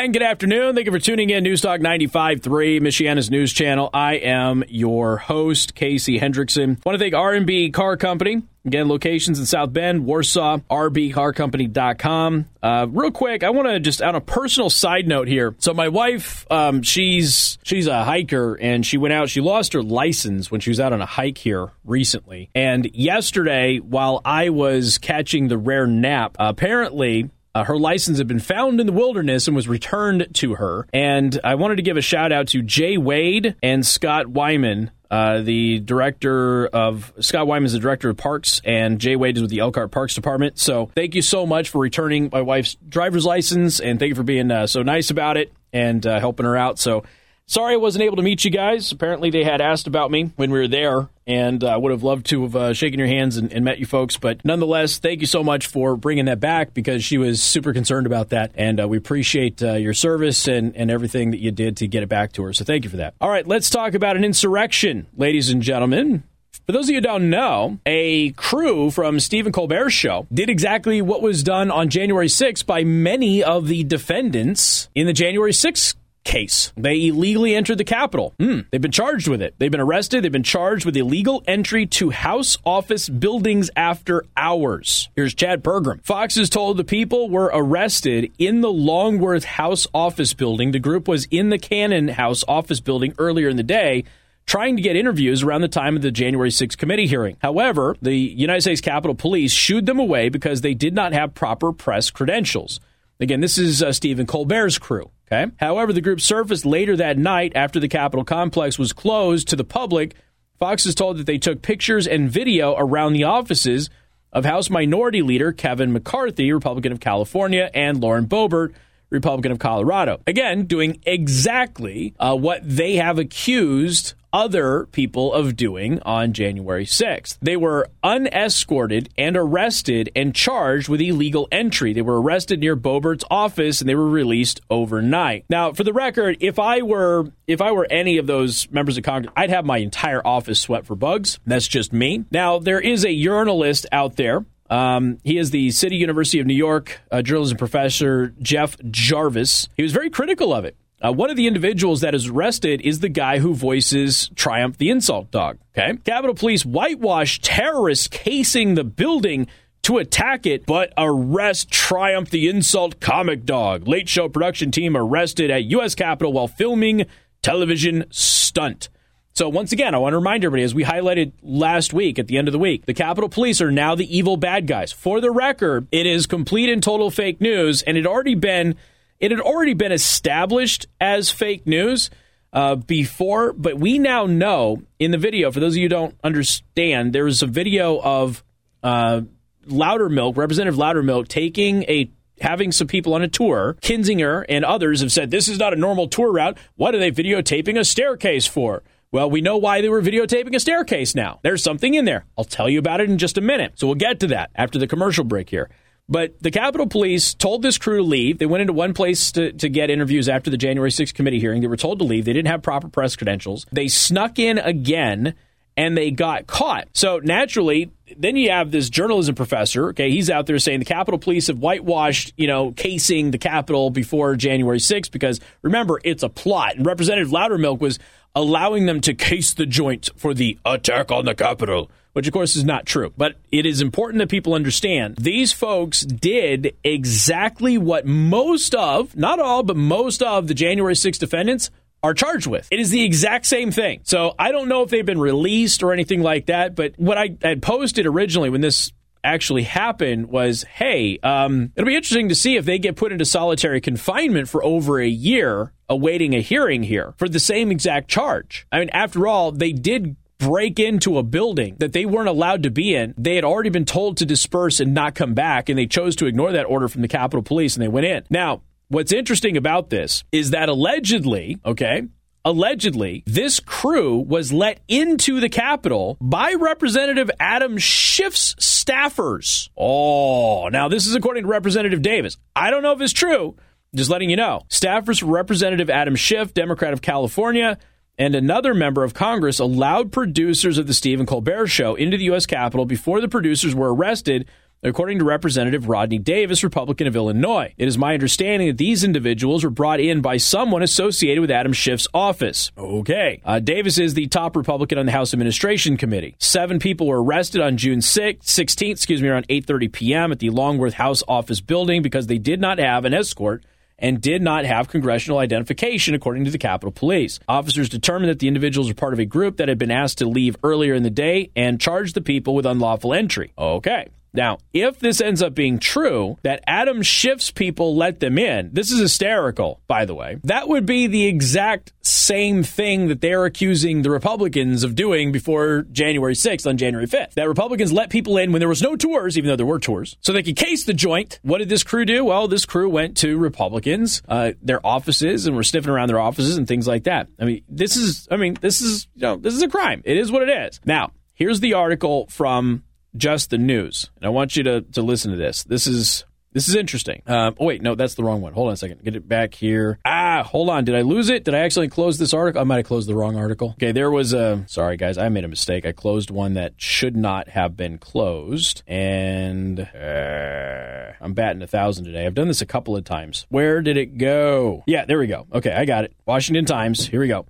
And good afternoon. Thank you for tuning in. News Newstalk 95.3, Michiana's news channel. I am your host, Casey Hendrickson. want to thank R&B Car Company Again, locations in South Bend, Warsaw, rbcarcompany.com. Uh, real quick, I want to just on a personal side note here. So my wife, um, she's she's a hiker, and she went out. She lost her license when she was out on a hike here recently. And yesterday, while I was catching the rare nap, apparently uh, her license had been found in the wilderness and was returned to her. And I wanted to give a shout out to Jay Wade and Scott Wyman uh, the director of Scott Wyman is the director of parks, and Jay Wade is with the Elkhart Parks Department. So thank you so much for returning my wife's driver's license, and thank you for being uh, so nice about it and uh, helping her out. So Sorry I wasn't able to meet you guys. Apparently, they had asked about me when we were there, and I uh, would have loved to have uh, shaken your hands and, and, met you folks. But nonetheless, thank you so much for bringing that back because she was super concerned about that, and uh, we appreciate uh, your service and, and everything that you did to get it back to her. So thank you for that. All right, let's talk about an insurrection, ladies and gentlemen. For those of you who don't know, a crew from Stephen Colbert's show did exactly what was done on January 6th by many of the defendants in the January 6th case. They illegally entered the Capitol. Hmm. They've been charged with it. They've been arrested. They've been charged with illegal entry to House office buildings after hours. Here's Chad Pergram. Fox is told the people were arrested in the Longworth House office building. The group was in the Cannon House office building earlier in the day trying to get interviews around the time of the January 6th committee hearing. However, the United States Capitol Police shooed them away because they did not have proper press credentials. Again, this is uh, Stephen Colbert's crew. Okay. However, the group surfaced later that night after the Capitol complex was closed to the public. Fox is told that they took pictures and video around the offices of House Minority Leader Kevin McCarthy, Republican of California, and Lauren Boebert, Republican of Colorado. Again, doing exactly uh, what they have accused other people of doing on January 6th. They were unescorted and arrested and charged with illegal entry. They were arrested near Boebert's office and they were released overnight. Now, for the record, if I were if I were any of those members of Congress, I'd have my entire office swept for bugs. That's just me. Now, there is a journalist out there um, he is the City University of New York uh, journalism professor, Jeff Jarvis. He was very critical of it. Uh, one of the individuals that is arrested is the guy who voices Triumph the Insult Dog. Okay. Capitol Police whitewash terrorists casing the building to attack it, but arrest Triumph the Insult Comic Dog. Late show production team arrested at U.S. Capitol while filming television stunt. So once again, I want to remind everybody, as we highlighted last week at the end of the week, the Capitol Police are now the evil bad guys. For the record, it is complete and total fake news, and it already been it had already been established as fake news uh, before, but we now know in the video, for those of you who don't understand, there was a video of uh, Loudermilk, Representative Loudermilk, taking a having some people on a tour. Kinzinger and others have said this is not a normal tour route. What are they videotaping a staircase for? Well, we know why they were videotaping a staircase now. There's something in there. I'll tell you about it in just a minute. So we'll get to that after the commercial break here. But the Capitol Police told this crew to leave. They went into one place to, to get interviews after the January 6th committee hearing. They were told to leave. They didn't have proper press credentials. They snuck in again and they got caught. So naturally, then you have this journalism professor. Okay, he's out there saying the Capitol Police have whitewashed, you know, casing the Capitol before January 6th because remember, it's a plot. And Representative Loudermilk was allowing them to case the joint for the attack on the Capitol which of course is not true. But it is important that people understand these folks did exactly what most of, not all, but most of the January 6 defendants are charged with. It is the exact same thing. So I don't know if they've been released or anything like that, but what I had posted originally when this actually happened was hey, um, it'll be interesting to see if they get put into solitary confinement for over a year awaiting a hearing here for the same exact charge. I mean, after all, they did break into a building that they weren't allowed to be in. They had already been told to disperse and not come back, and they chose to ignore that order from the Capitol Police and they went in. Now, what's interesting about this is that allegedly, okay, allegedly, this crew was let into the Capitol by Representative Adam Schiff's staffers. Oh, now this is according to Representative Davis. I don't know if it's true. Just letting you know. Staffers Representative Adam Schiff, Democrat of California, and another member of Congress allowed producers of the Stephen Colbert Show into the U.S. Capitol before the producers were arrested, according to Representative Rodney Davis, Republican of Illinois. It is my understanding that these individuals were brought in by someone associated with Adam Schiff's office. Okay. Uh, Davis is the top Republican on the House Administration Committee. Seven people were arrested on June 6th, 16th, excuse me, around 8.30 p.m. at the Longworth House office building because they did not have an escort and did not have congressional identification, according to the Capitol Police. Officers determined that the individuals were part of a group that had been asked to leave earlier in the day and charged the people with unlawful entry. Okay. Now, if this ends up being true, that Adam Schiff's people let them in, this is hysterical, by the way. That would be the exact same thing that they're accusing the Republicans of doing before January 6th on January 5th. That Republicans let people in when there was no tours, even though there were tours, so they could case the joint. What did this crew do? Well, this crew went to Republicans, uh, their offices, and were sniffing around their offices and things like that. I mean, this is, I mean, this is, you know, this is a crime. It is what it is. Now, here's the article from just the news. And I want you to, to listen to this. This is this is interesting. Um, oh wait, no, that's the wrong one. Hold on a second. Get it back here. Ah, hold on. Did I lose it? Did I actually close this article? I might have closed the wrong article. Okay, there was a. Sorry, guys. I made a mistake. I closed one that should not have been closed. And uh, I'm batting a thousand today. I've done this a couple of times. Where did it go? Yeah, there we go. Okay, I got it. Washington Times. Here we go.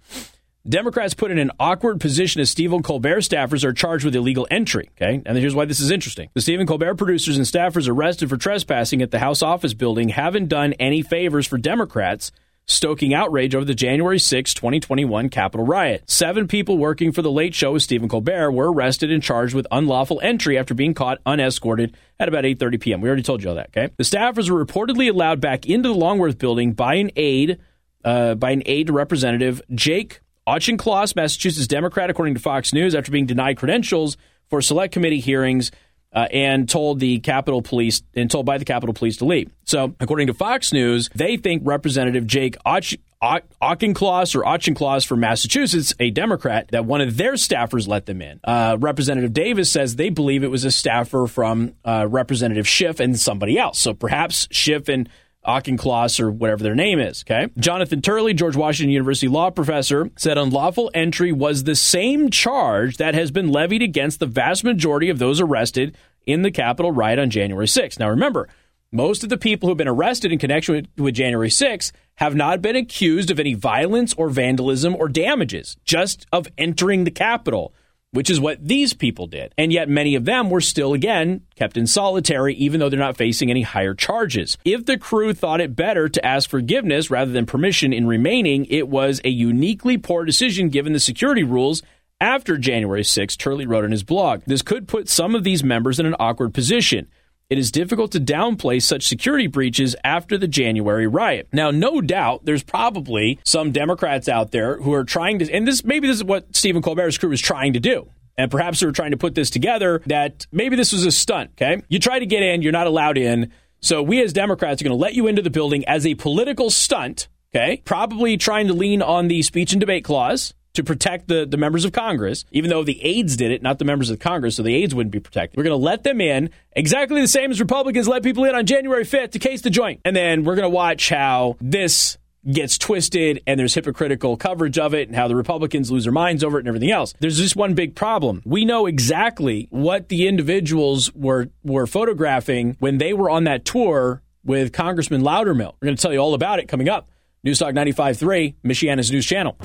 Democrats put in an awkward position as Stephen Colbert staffers are charged with illegal entry. Okay, and here's why this is interesting: the Stephen Colbert producers and staffers arrested for trespassing at the House office building haven't done any favors for Democrats. Stoking outrage over the January 6, 2021 Capitol riot. Seven people working for The Late Show with Stephen Colbert were arrested and charged with unlawful entry after being caught unescorted at about 8.30 p.m. We already told you all that, okay? The staffers were reportedly allowed back into the Longworth building by an aide, uh, by an aide to Representative Jake Auchincloss, Massachusetts Democrat, according to Fox News, after being denied credentials for select committee hearings uh, and told the Capitol Police and told by the Capitol Police to leave. So, according to Fox News, they think Representative Jake Och- Auchincloss or Auchincloss from Massachusetts, a Democrat, that one of their staffers let them in. Uh, Representative Davis says they believe it was a staffer from uh, Representative Schiff and somebody else. So perhaps Schiff and Auchincloss or whatever their name is. Okay. Jonathan Turley, George Washington University law professor, said unlawful entry was the same charge that has been levied against the vast majority of those arrested in the Capitol riot on January 6th. Now remember, most of the people who have been arrested in connection with, with January 6th have not been accused of any violence or vandalism or damages, just of entering the Capitol which is what these people did. And yet many of them were still, again, kept in solitary, even though they're not facing any higher charges. If the crew thought it better to ask forgiveness rather than permission in remaining, it was a uniquely poor decision given the security rules after January 6, Turley wrote in his blog. This could put some of these members in an awkward position. It is difficult to downplay such security breaches after the January riot. Now, no doubt there's probably some Democrats out there who are trying to, and this maybe this is what Stephen Colbert's crew is trying to do. And perhaps they're trying to put this together that maybe this was a stunt, okay? You try to get in, you're not allowed in. So we as Democrats are going to let you into the building as a political stunt, okay? Probably trying to lean on the speech and debate clause to protect the, the members of Congress, even though the aides did it, not the members of Congress, so the aides wouldn't be protected. We're going to let them in exactly the same as Republicans let people in on January 5th to case the joint. And then we're going to watch how this gets twisted and there's hypocritical coverage of it and how the Republicans lose their minds over it and everything else. There's just one big problem. We know exactly what the individuals were were photographing when they were on that tour with Congressman Loudermilk. We're going to tell you all about it coming up. Newstalk 95.3, Michiana's news channel.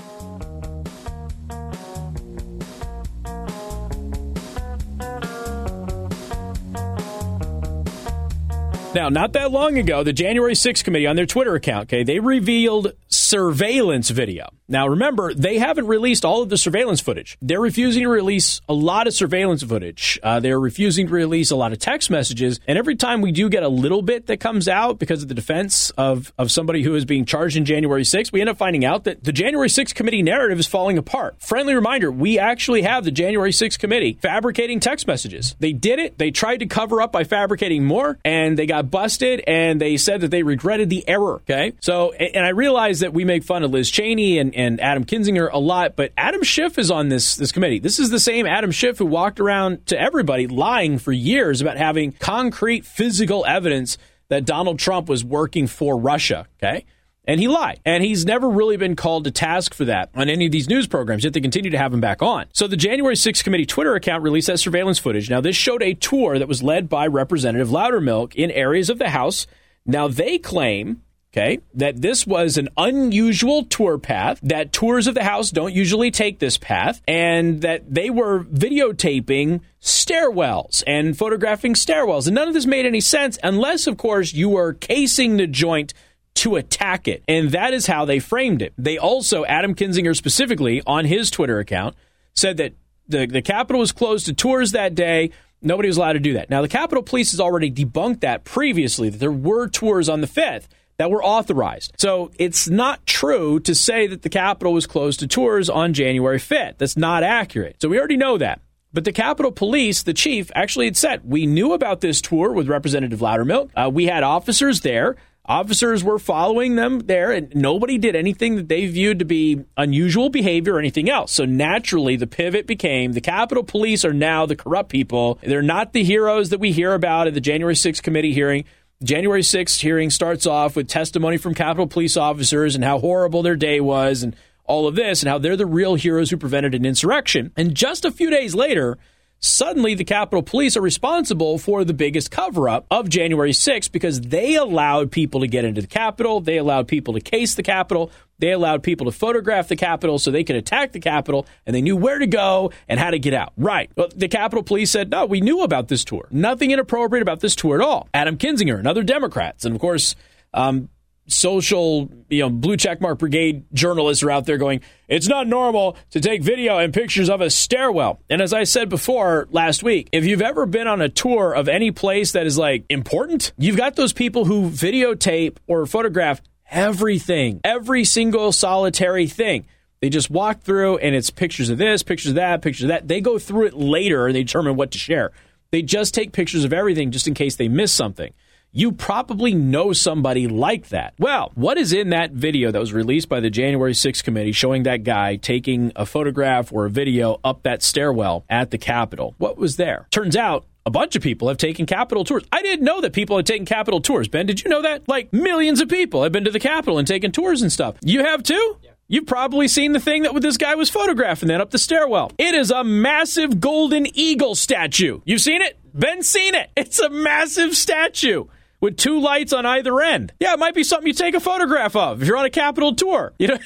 Now, not that long ago, the January 6th committee on their Twitter account, okay, they revealed surveillance video. Now, remember, they haven't released all of the surveillance footage. They're refusing to release a lot of surveillance footage. Uh, they're refusing to release a lot of text messages. And every time we do get a little bit that comes out because of the defense of, of somebody who is being charged in January 6th, we end up finding out that the January 6th committee narrative is falling apart. Friendly reminder we actually have the January 6th committee fabricating text messages. They did it. They tried to cover up by fabricating more, and they got busted, and they said that they regretted the error. Okay. So, and I realize that we make fun of Liz Cheney and and Adam Kinzinger a lot, but Adam Schiff is on this this committee. This is the same Adam Schiff who walked around to everybody lying for years about having concrete physical evidence that Donald Trump was working for Russia. Okay. And he lied. And he's never really been called to task for that on any of these news programs, yet they continue to have him back on. So the January 6th committee Twitter account released that surveillance footage. Now, this showed a tour that was led by Representative Loudermilk in areas of the House. Now, they claim okay, that this was an unusual tour path, that tours of the house don't usually take this path, and that they were videotaping stairwells and photographing stairwells. And none of this made any sense unless, of course, you were casing the joint to attack it. And that is how they framed it. They also, Adam Kinzinger specifically, on his Twitter account, said that the, the Capitol was closed to tours that day. Nobody was allowed to do that. Now, the Capitol Police has already debunked that previously, that there were tours on the 5th that were authorized. So it's not true to say that the Capitol was closed to tours on January 5th. That's not accurate. So we already know that. But the Capitol Police, the chief, actually had said, we knew about this tour with Representative Loudermilk. Uh, we had officers there. Officers were following them there, and nobody did anything that they viewed to be unusual behavior or anything else. So naturally, the pivot became the Capitol Police are now the corrupt people. They're not the heroes that we hear about at the January 6th committee hearing. January 6th hearing starts off with testimony from Capitol police officers and how horrible their day was and all of this and how they're the real heroes who prevented an insurrection. And just a few days later, suddenly the Capitol Police are responsible for the biggest cover up of January 6th because they allowed people to get into the Capitol. They allowed people to case the Capitol. They allowed people to photograph the Capitol so they could attack the Capitol and they knew where to go and how to get out. Right. Well, the Capitol Police said, no, we knew about this tour. Nothing inappropriate about this tour at all. Adam Kinzinger and other Democrats. And of course, um, social, you know, blue checkmark brigade journalists are out there going, it's not normal to take video and pictures of a stairwell. And as I said before last week, if you've ever been on a tour of any place that is like important, you've got those people who videotape or photograph everything, every single solitary thing. They just walk through and it's pictures of this, pictures of that, pictures of that. They go through it later and they determine what to share. They just take pictures of everything just in case they miss something you probably know somebody like that. Well, what is in that video that was released by the January 6th committee showing that guy taking a photograph or a video up that stairwell at the Capitol? What was there? Turns out a bunch of people have taken Capitol tours. I didn't know that people had taken Capitol tours. Ben, did you know that? Like millions of people have been to the Capitol and taken tours and stuff. You have too? Yeah. You've probably seen the thing that this guy was photographing then up the stairwell. It is a massive golden eagle statue. You've seen it? Ben seen it. It's a massive statue with two lights on either end. Yeah, it might be something you take a photograph of if you're on a Capitol tour. You know.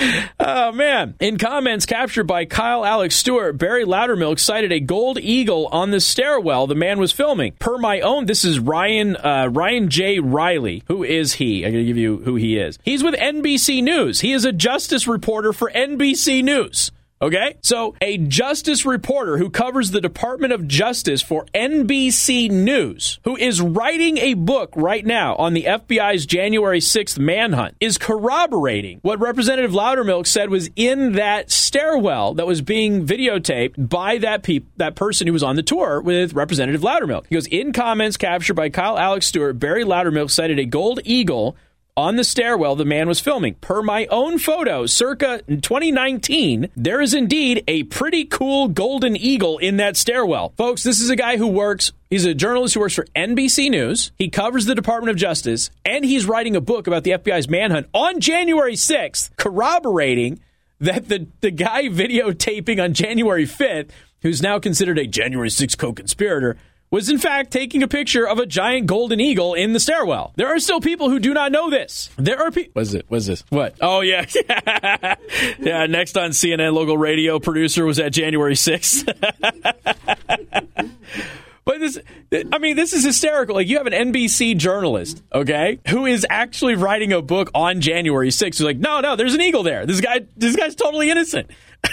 [laughs] oh man! In comments captured by Kyle Alex Stewart, Barry Loudermilk cited a gold eagle on the stairwell the man was filming. Per my own, this is Ryan uh, Ryan J Reilly. Who is he? I'm going to give you who he is. He's with NBC News. He is a justice reporter for NBC News. Okay? So, a justice reporter who covers the Department of Justice for NBC News, who is writing a book right now on the FBI's January 6th manhunt, is corroborating what Representative Loudermilk said was in that stairwell that was being videotaped by that pe- that person who was on the tour with Representative Loudermilk. He goes, in comments captured by Kyle Alex Stewart, Barry Loudermilk cited a gold eagle on the stairwell the man was filming. Per my own photo, circa 2019, there is indeed a pretty cool golden eagle in that stairwell. Folks, this is a guy who works, he's a journalist who works for NBC News. He covers the Department of Justice, and he's writing a book about the FBI's manhunt on January 6th, corroborating that the, the guy [laughs] videotaping on January 5th, who's now considered a January 6th co conspirator, was in fact taking a picture of a giant golden eagle in the stairwell. There are still people who do not know this. There are people. What's it? What's this? What? Oh yeah, [laughs] yeah. Next on CNN, local radio producer was at January 6th. [laughs] But this, I mean, this is hysterical. Like, you have an NBC journalist, okay, who is actually writing a book on January 6th. He's like, no, no, there's an eagle there. This guy, this guy's totally innocent. [laughs]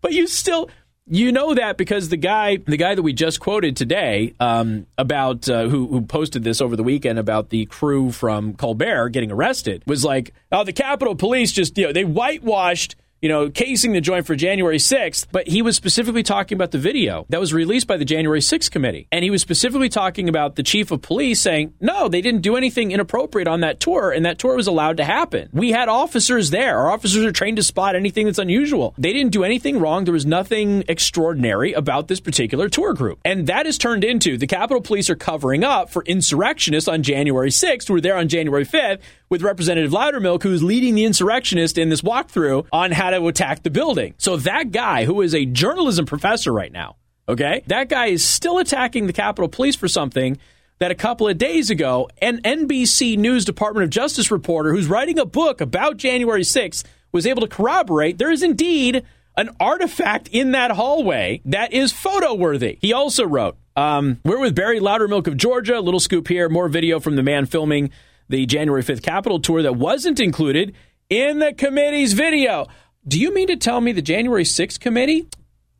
but you still, you know that because the guy, the guy that we just quoted today, um, about uh, who, who posted this over the weekend about the crew from Colbert getting arrested, was like, "Oh, the Capitol Police just you know they whitewashed." You know, casing the joint for January 6th, but he was specifically talking about the video that was released by the January 6th committee. And he was specifically talking about the chief of police saying, no, they didn't do anything inappropriate on that tour, and that tour was allowed to happen. We had officers there. Our officers are trained to spot anything that's unusual. They didn't do anything wrong. There was nothing extraordinary about this particular tour group. And that has turned into the Capitol Police are covering up for insurrectionists on January 6th, who were there on January 5th, with Representative Loudermilk, who's leading the insurrectionist in this walkthrough on how to attack the building. So that guy, who is a journalism professor right now, okay, that guy is still attacking the Capitol Police for something that a couple of days ago, an NBC News Department of Justice reporter who's writing a book about January 6th was able to corroborate there is indeed an artifact in that hallway that is photo worthy. He also wrote, um, We're with Barry Loudermilk of Georgia. Little scoop here. More video from the man filming the January 5th Capitol tour that wasn't included in the committee's video. Do you mean to tell me the January 6th committee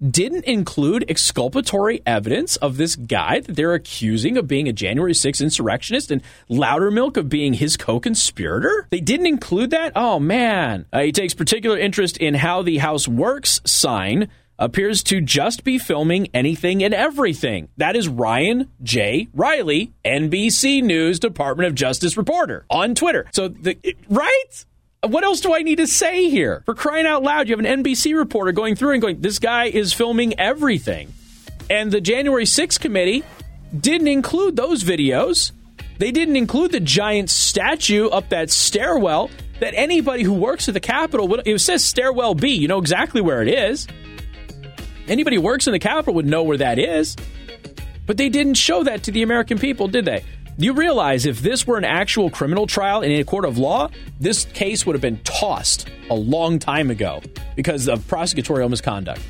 didn't include exculpatory evidence of this guy that they're accusing of being a January 6th insurrectionist and Loudermilk of being his co conspirator? They didn't include that? Oh, man. Uh, he takes particular interest in how the House Works sign appears to just be filming anything and everything. That is Ryan J. Reilly, NBC News Department of Justice reporter on Twitter. So, the, right? What else do I need to say here? For crying out loud, you have an NBC reporter going through and going, this guy is filming everything. And the January 6th committee didn't include those videos. They didn't include the giant statue up that stairwell that anybody who works at the Capitol would. It says stairwell B. You know exactly where it is. Anybody who works in the Capitol would know where that is. But they didn't show that to the American people, did they? Do you realize if this were an actual criminal trial in a court of law, this case would have been tossed a long time ago because of prosecutorial misconduct.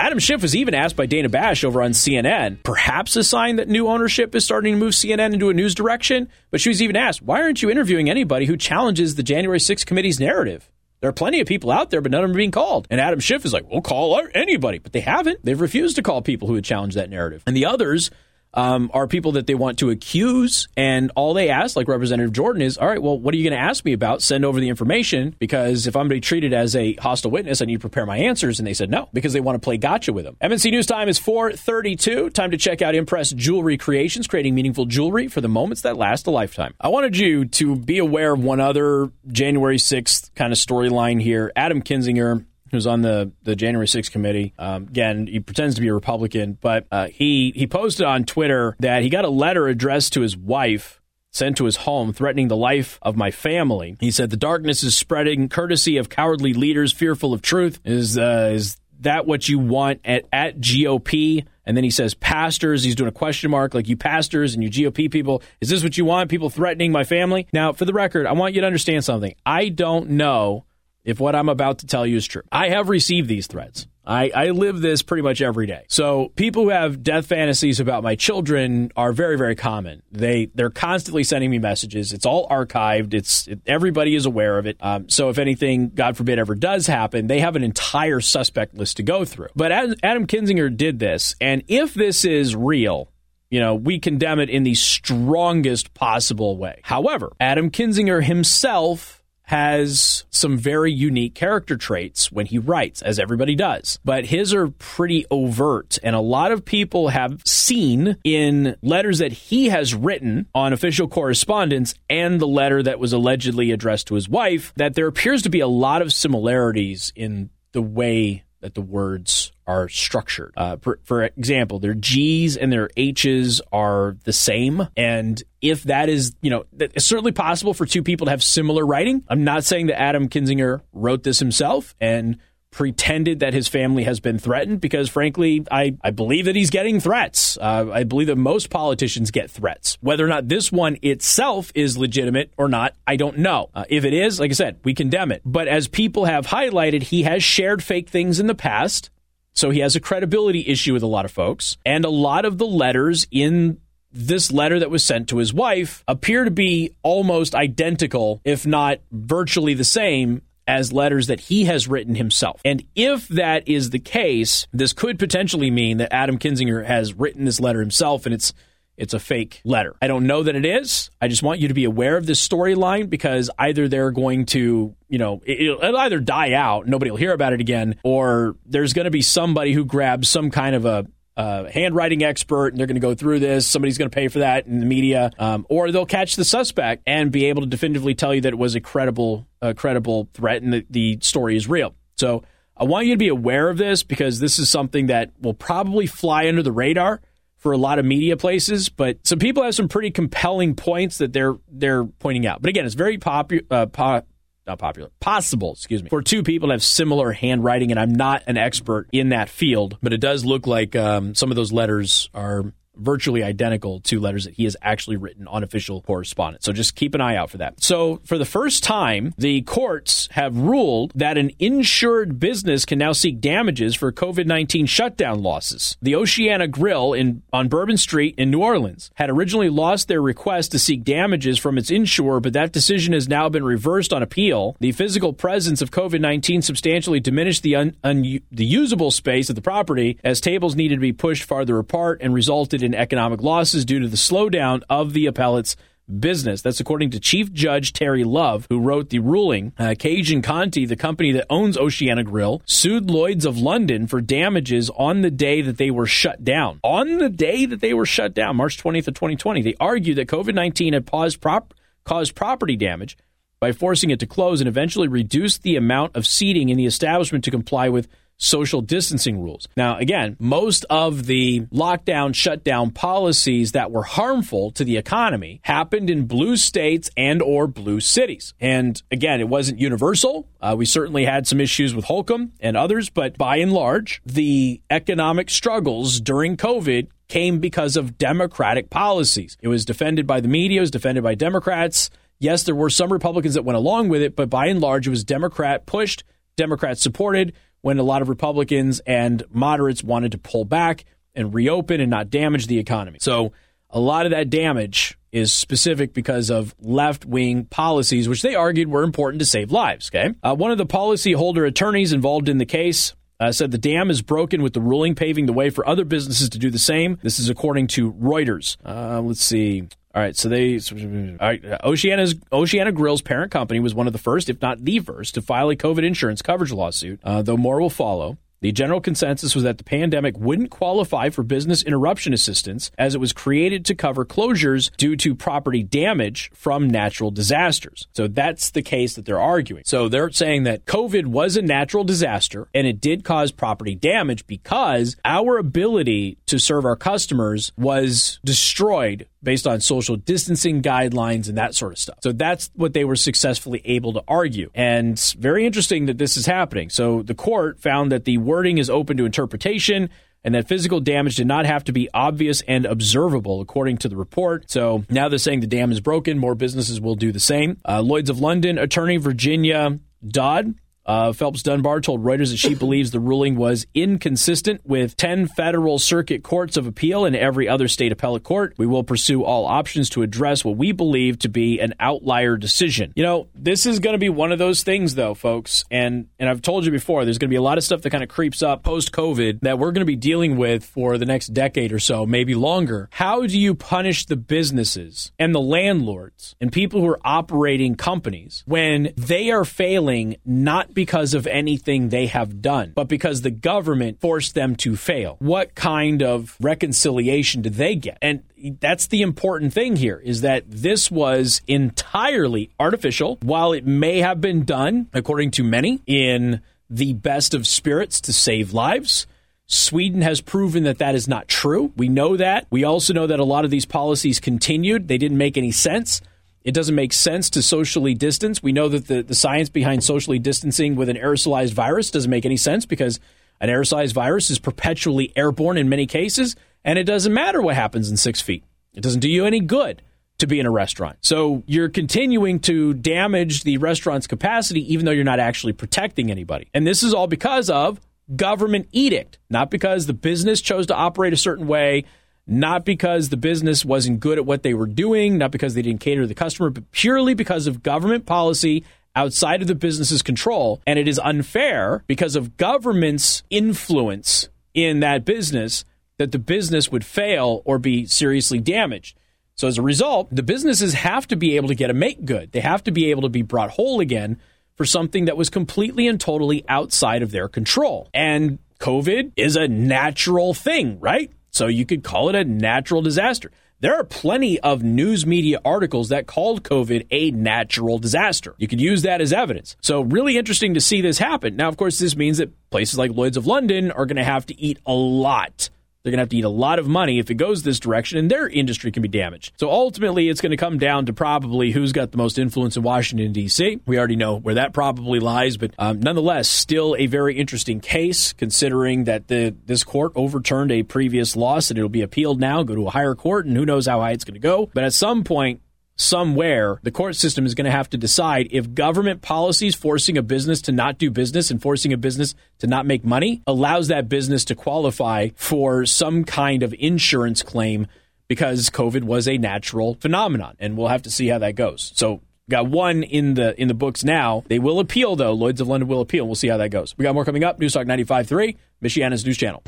Adam Schiff was even asked by Dana Bash over on CNN, perhaps a sign that new ownership is starting to move CNN into a news direction. But she was even asked, why aren't you interviewing anybody who challenges the January 6th committee's narrative? There are plenty of people out there, but none of them are being called. And Adam Schiff is like, we'll call anybody. But they haven't. They've refused to call people who would challenge that narrative. And the others um, are people that they want to accuse. And all they ask, like Representative Jordan, is, all right, well, what are you going to ask me about? Send over the information because if I'm going to be treated as a hostile witness, I need to prepare my answers. And they said no because they want to play gotcha with them. MNC News Time is 432. Time to check out Impress Jewelry Creations, creating meaningful jewelry for the moments that last a lifetime. I wanted you to be aware of one other January 6th kind of storyline here. Adam Kinzinger who's on the, the January 6th committee. Um, again, he pretends to be a Republican, but uh, he he posted on Twitter that he got a letter addressed to his wife sent to his home, threatening the life of my family. He said, The darkness is spreading, courtesy of cowardly leaders fearful of truth. Is, uh, is that what you want at, at GOP? And then he says, Pastors, he's doing a question mark, like you pastors and you GOP people, is this what you want? People threatening my family? Now, for the record, I want you to understand something. I don't know if what I'm about to tell you is true. I have received these threats. I, I live this pretty much every day. So people who have death fantasies about my children are very, very common. They they're constantly sending me messages. It's all archived. It's it, everybody is aware of it. Um, so if anything, God forbid, ever does happen, they have an entire suspect list to go through. But Adam Kinzinger did this, and if this is real, you know, we condemn it in the strongest possible way. However, Adam Kinzinger himself has some very unique character traits when he writes, as everybody does. But his are pretty overt. And a lot of people have seen in letters that he has written on official correspondence and the letter that was allegedly addressed to his wife that there appears to be a lot of similarities in the way that the words are structured. Uh, for, for, example, their G's and their H's are the same. And if that is, you know, it's certainly possible for two people to have similar writing. I'm not saying that Adam Kinzinger wrote this himself and pretended that his family has been threatened because, frankly, I, I believe that he's getting threats. Uh, I believe that most politicians get threats. Whether or not this one itself is legitimate or not, I don't know. Uh, if it is, like I said, we condemn it. But as people have highlighted, he has shared fake things in the past. So he has a credibility issue with a lot of folks. And a lot of the letters in this letter that was sent to his wife appear to be almost identical, if not virtually the same, as letters that he has written himself. And if that is the case, this could potentially mean that Adam Kinzinger has written this letter himself and it's it's a fake letter. I don't know that it is. I just want you to be aware of this storyline because either they're going to, you know, it'll either die out, nobody will hear about it again, or there's going to be somebody who grabs some kind of a uh, handwriting expert and they're going to go through this. Somebody's going to pay for that in the media, um, or they'll catch the suspect and be able to definitively tell you that it was a credible, uh, credible threat and that the story is real. So I want you to be aware of this because this is something that will probably fly under the radar for a lot of media places. But some people have some pretty compelling points that they're they're pointing out. But again, it's very popular. Uh, po- not popular, possible, excuse me, for two people to have similar handwriting. And I'm not an expert in that field, but it does look like um, some of those letters are virtually identical to letters that he has actually written on official correspondence. So just keep an eye out for that. So for the first time, the courts have ruled that an insured business can now seek damages for COVID-19 shutdown losses. The Oceana Grill in on Bourbon Street in New Orleans had originally lost their request to seek damages from its insurer, but that decision has now been reversed on appeal. The physical presence of COVID-19 substantially diminished the un, un, the usable space of the property as tables needed to be pushed farther apart and resulted in economic losses due to the slowdown of the appellate's business. That's according to Chief Judge Terri Love, who wrote the ruling. Uh, and Conti, the company that owns Oceana Grill, sued Lloyd's of London for damages on the day that they were shut down. On the day that they were shut down, March 20th of 2020, they argued that COVID 19 had prop- caused property damage by forcing it to close and eventually reduced the amount of seating in the establishment to comply with social distancing rules. Now, again, most of the lockdown, shutdown policies that were harmful to the economy happened in blue states and or blue cities. And again, it wasn't universal. Uh, we certainly had some issues with Holcomb and others, but by and large, the economic struggles during COVID came because of Democratic policies. It was defended by the media, it was defended by Democrats. Yes, there were some Republicans that went along with it, but by and large, it was Democrat pushed, Democrat supported when a lot of Republicans and moderates wanted to pull back and reopen and not damage the economy. So a lot of that damage is specific because of left wing policies, which they argued were important to save lives. Okay. Uh, one of the policyholder attorneys involved in the case uh, said the dam is broken with the ruling paving the way for other businesses to do the same. This is according to Reuters. Uh, let's see. All right, so they, all right, Oceana's Oceana Grill's parent company was one of the first, if not the first, to file a COVID insurance coverage lawsuit. Uh, though more will follow. The general consensus was that the pandemic wouldn't qualify for business interruption assistance as it was created to cover closures due to property damage from natural disasters. So that's the case that they're arguing. So they're saying that COVID was a natural disaster and it did cause property damage because our ability to serve our customers was destroyed based on social distancing guidelines and that sort of stuff. So that's what they were successfully able to argue. And very interesting that this is happening. So the court found that the wording is open to interpretation and that physical damage did not have to be obvious and observable, according to the report. So now they're saying the dam is broken. More businesses will do the same. Uh, Lloyd's of London attorney Virginia Dodd uh, Phelps Dunbar told Reuters that she [laughs] believes the ruling was inconsistent with 10 federal circuit courts of appeal and every other state appellate court. We will pursue all options to address what we believe to be an outlier decision. You know, this is going to be one of those things, though, folks. And and I've told you before, there's going to be a lot of stuff that kind of creeps up post COVID that we're going to be dealing with for the next decade or so, maybe longer. How do you punish the businesses and the landlords and people who are operating companies when they are failing not because of anything they have done, but because the government forced them to fail. What kind of reconciliation do they get? And that's the important thing here is that this was entirely artificial. While it may have been done, according to many, in the best of spirits to save lives, Sweden has proven that that is not true. We know that. We also know that a lot of these policies continued. They didn't make any sense. It doesn't make sense to socially distance. We know that the, the science behind socially distancing with an aerosolized virus doesn't make any sense because an aerosolized virus is perpetually airborne in many cases, and it doesn't matter what happens in six feet. It doesn't do you any good to be in a restaurant. So you're continuing to damage the restaurant's capacity even though you're not actually protecting anybody. And this is all because of government edict, not because the business chose to operate a certain way not because the business wasn't good at what they were doing, not because they didn't cater to the customer, but purely because of government policy outside of the business's control. And it is unfair because of government's influence in that business that the business would fail or be seriously damaged. So as a result, the businesses have to be able to get a make good. They have to be able to be brought whole again for something that was completely and totally outside of their control. And COVID is a natural thing, right? So you could call it a natural disaster. There are plenty of news media articles that called COVID a natural disaster. You could use that as evidence. So, really interesting to see this happen. Now, of course, this means that places like Lloyd's of London are going to have to eat a lot they're going to have to eat a lot of money if it goes this direction, and their industry can be damaged. So ultimately, it's going to come down to probably who's got the most influence in Washington, D.C. We already know where that probably lies, but um, nonetheless, still a very interesting case considering that the this court overturned a previous loss and it'll be appealed now, go to a higher court, and who knows how high it's going to go. But at some point, somewhere the court system is going to have to decide if government policies forcing a business to not do business and forcing a business to not make money allows that business to qualify for some kind of insurance claim because COVID was a natural phenomenon and we'll have to see how that goes. So got one in the in the books now. They will appeal though. Lloyd's of London will appeal. We'll see how that goes. We got more coming up. News Talk 95.3, Michiana's news channel.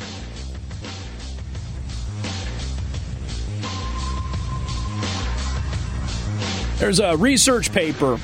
There's a research paper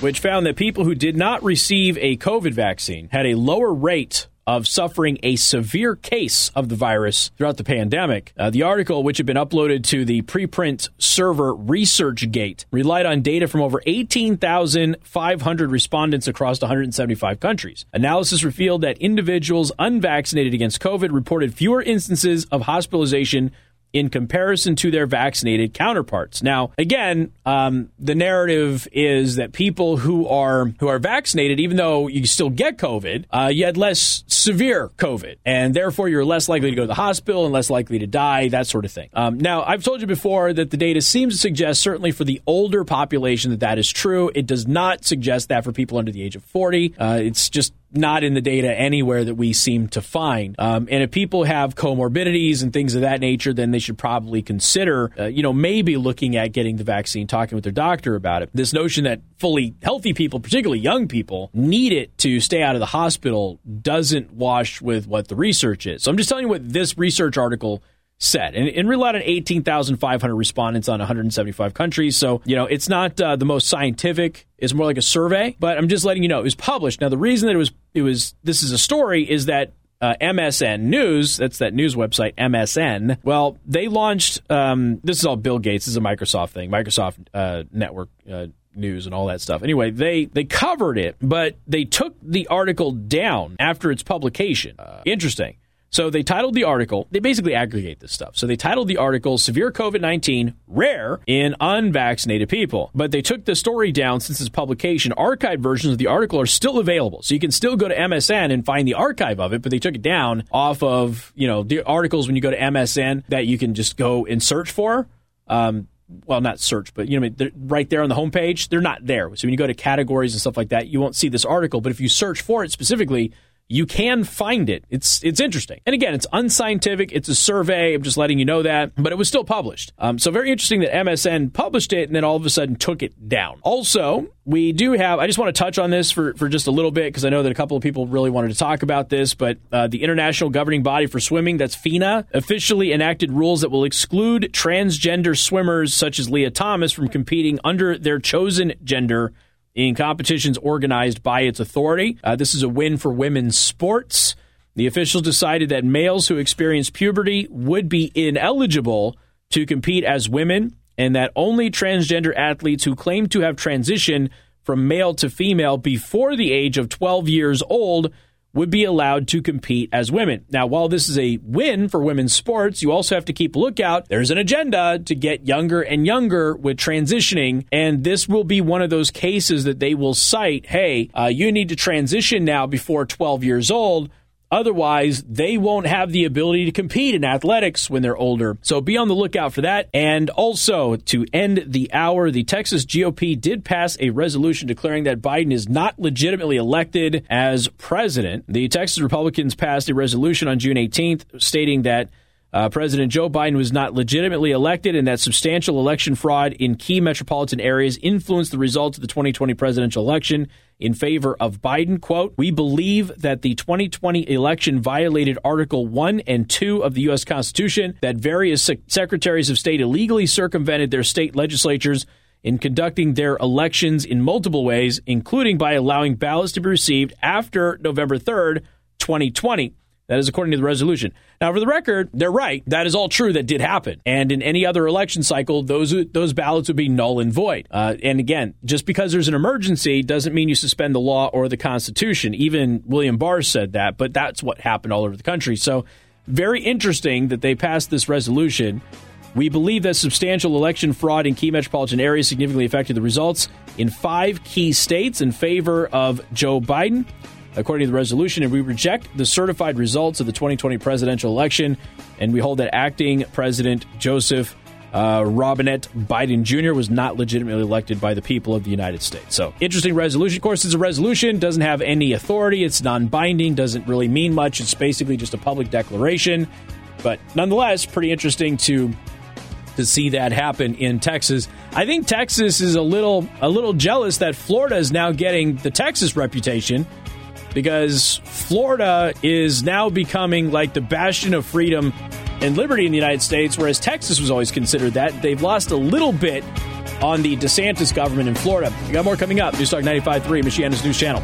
which found that people who did not receive a COVID vaccine had a lower rate of suffering a severe case of the virus throughout the pandemic. Uh, the article, which had been uploaded to the preprint server ResearchGate, relied on data from over 18,500 respondents across 175 countries. Analysis revealed that individuals unvaccinated against COVID reported fewer instances of hospitalization in comparison to their vaccinated counterparts. Now, again, um, the narrative is that people who are who are vaccinated, even though you still get COVID, uh, you had less severe COVID, and therefore you're less likely to go to the hospital and less likely to die, that sort of thing. Um, now, I've told you before that the data seems to suggest, certainly for the older population, that that is true. It does not suggest that for people under the age of 40. Uh, it's just not in the data anywhere that we seem to find. Um, and if people have comorbidities and things of that nature, then they should probably consider, uh, you know, maybe looking at getting the vaccine, talking with their doctor about it. This notion that fully healthy people, particularly young people, need it to stay out of the hospital doesn't wash with what the research is. So I'm just telling you what this research article said. And, and relied on 18,500 respondents on 175 countries. So, you know, it's not uh, the most scientific. It's more like a survey, but I'm just letting you know it was published. Now, the reason that it was, it was, this is a story is that uh, MSN News, that's that news website, MSN. Well, they launched, um, this is all Bill Gates, this is a Microsoft thing, Microsoft uh, Network uh, news and all that stuff. Anyway, they they covered it, but they took the article down after its publication. Uh, interesting. So they titled the article, they basically aggregate this stuff. So they titled the article Severe COVID 19 Rare in Unvaccinated People. But they took the story down since its publication. Archived versions of the article are still available. So you can still go to MSN and find the archive of it, but they took it down off of, you know, the articles when you go to MSN that you can just go and search for. Um, well, not search, but you know, right there on the homepage, they're not there. So when you go to categories and stuff like that, you won't see this article. But if you search for it specifically, you can find it. It's it's interesting. And again, it's unscientific. It's a survey. I'm just letting you know that, but it was still published. Um, so very interesting that MSN published it and then all of a sudden took it down. Also, we do have. I just want to touch on this for for just a little bit because I know that a couple of people really wanted to talk about this. But uh, the International Governing Body for Swimming, that's FINA, officially enacted rules that will exclude transgender swimmers such as Lia Thomas from competing under their chosen gender in competitions organized by its authority. Uh, this is a win for women's sports. The officials decided that males who experience puberty would be ineligible to compete as women, and that only transgender athletes who claim to have transitioned from male to female before the age of 12 years old would be allowed to compete as women. Now, while this is a win for women's sports, you also have to keep a lookout. There's an agenda to get younger and younger with transitioning, and this will be one of those cases that they will cite hey, uh, you need to transition now before 12 years old Otherwise, they won't have the ability to compete in athletics when they're older. So be on the lookout for that. And also, to end the hour, the Texas GOP did pass a resolution declaring that Biden is not legitimately elected as president. The Texas Republicans passed a resolution on June 18th stating that uh, President Joe Biden was not legitimately elected and that substantial election fraud in key metropolitan areas influenced the results of the 2020 presidential election in favor of Biden. Quote, We believe that the 2020 election violated Article 1 and 2 of the U.S. Constitution, that various sec- secretaries of state illegally circumvented their state legislatures in conducting their elections in multiple ways, including by allowing ballots to be received after November 3rd, 2020. That is according to the resolution. Now, for the record, they're right. That is all true. That did happen. And in any other election cycle, those those ballots would be null and void. Uh, and again, just because there's an emergency doesn't mean you suspend the law or the Constitution. Even William Barr said that, but that's what happened all over the country. So, very interesting that they passed this resolution. We believe that substantial election fraud in key metropolitan areas significantly affected the results in five key states in favor of Joe Biden according to the resolution, and we reject the certified results of the 2020 presidential election, and we hold that acting President Joseph uh, Robinette Biden Jr. was not legitimately elected by the people of the United States. So, interesting resolution. Of course, it's a resolution, doesn't have any authority, it's non binding, doesn't really mean much. It's basically just a public declaration. But nonetheless, pretty interesting to to see that happen in Texas. I think Texas is a little a little jealous that Florida is now getting the Texas reputation because Florida is now becoming like the bastion of freedom and liberty in the United States, whereas Texas was always considered that. They've lost a little bit on the DeSantis government in Florida. We got more coming up. News Talk 95.3, Michiana's News Channel.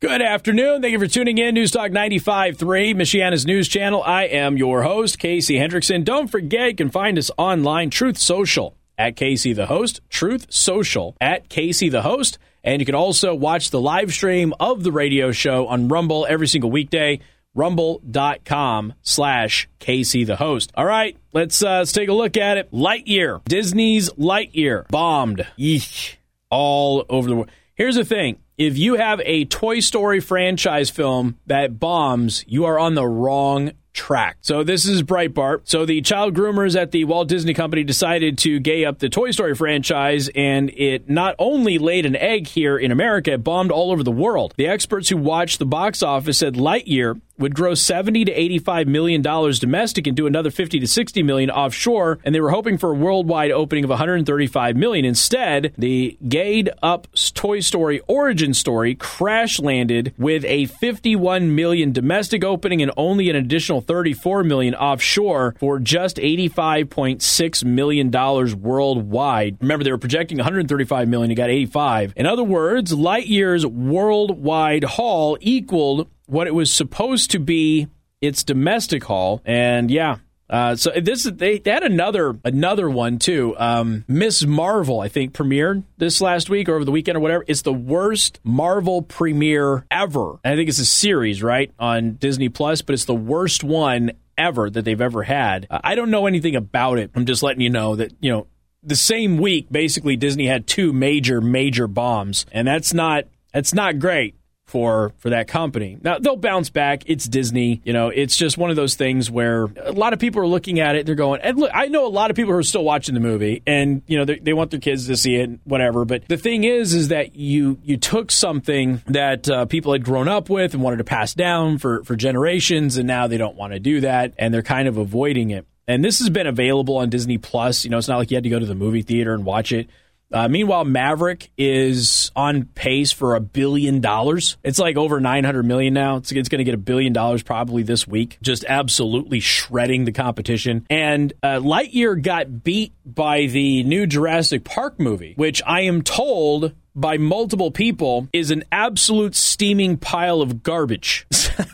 Good afternoon. Thank you for tuning in. News Talk 95.3, Michiana's news channel. I am your host, Casey Hendrickson. Don't forget, you can find us online, Truth Social at Casey the Host, Truth Social at Casey the Host. And you can also watch the live stream of the radio show on Rumble every single weekday rumble.com slash Casey the host. All right, let's uh, let's take a look at it. Lightyear, Disney's Lightyear bombed. Yeesh, all over the world. Here's the thing. If you have a Toy Story franchise film that bombs, you are on the wrong track. So this is Breitbart. So the child groomers at the Walt Disney Company decided to gay up the Toy Story franchise, and it not only laid an egg here in America, it bombed all over the world. The experts who watched the box office said Lightyear would gross 70 to 85 million dollars domestic and do another 50 to 60 million offshore and they were hoping for a worldwide opening of 135 million. Instead the gayed up toy story origin story crash landed with a 51 million domestic opening and only an additional 34 million offshore for just 85.6 million dollars worldwide. Remember they were projecting 135 million you got 85 in other words lightyear's worldwide haul equaled what it was supposed to be its domestic haul. And yeah, uh, so this they, they, had another another one too. Um, Miss Marvel, I think, premiered this last week or over the weekend or whatever. It's the worst Marvel premiere ever. And I think it's a series, right, on Disney Plus, but it's the worst one ever that they've ever had. Uh, I don't know anything about it. I'm just letting you know that you know the same week, basically, Disney had two major major bombs, and that's not that's not great for for that company. Now they'll bounce back. It's Disney, you know. It's just one of those things where a lot of people are looking at it. They're going, and look, I know a lot of people who are still watching the movie, and you know they, they want their kids to see it, and whatever. But the thing is, is that you you took something that uh, people had grown up with and wanted to pass down for for generations, and now they don't want to do that, and they're kind of avoiding it. And this has been available on Disney Plus. You know, it's not like you had to go to the movie theater and watch it. Uh, meanwhile, Maverick is on pace for a billion dollars. It's like over 900 million now. It's, it's going to get a billion dollars probably this week. Just absolutely shredding the competition. And uh, Lightyear got beat by the new Jurassic Park movie, which I am told by multiple people is an absolute steaming pile of garbage.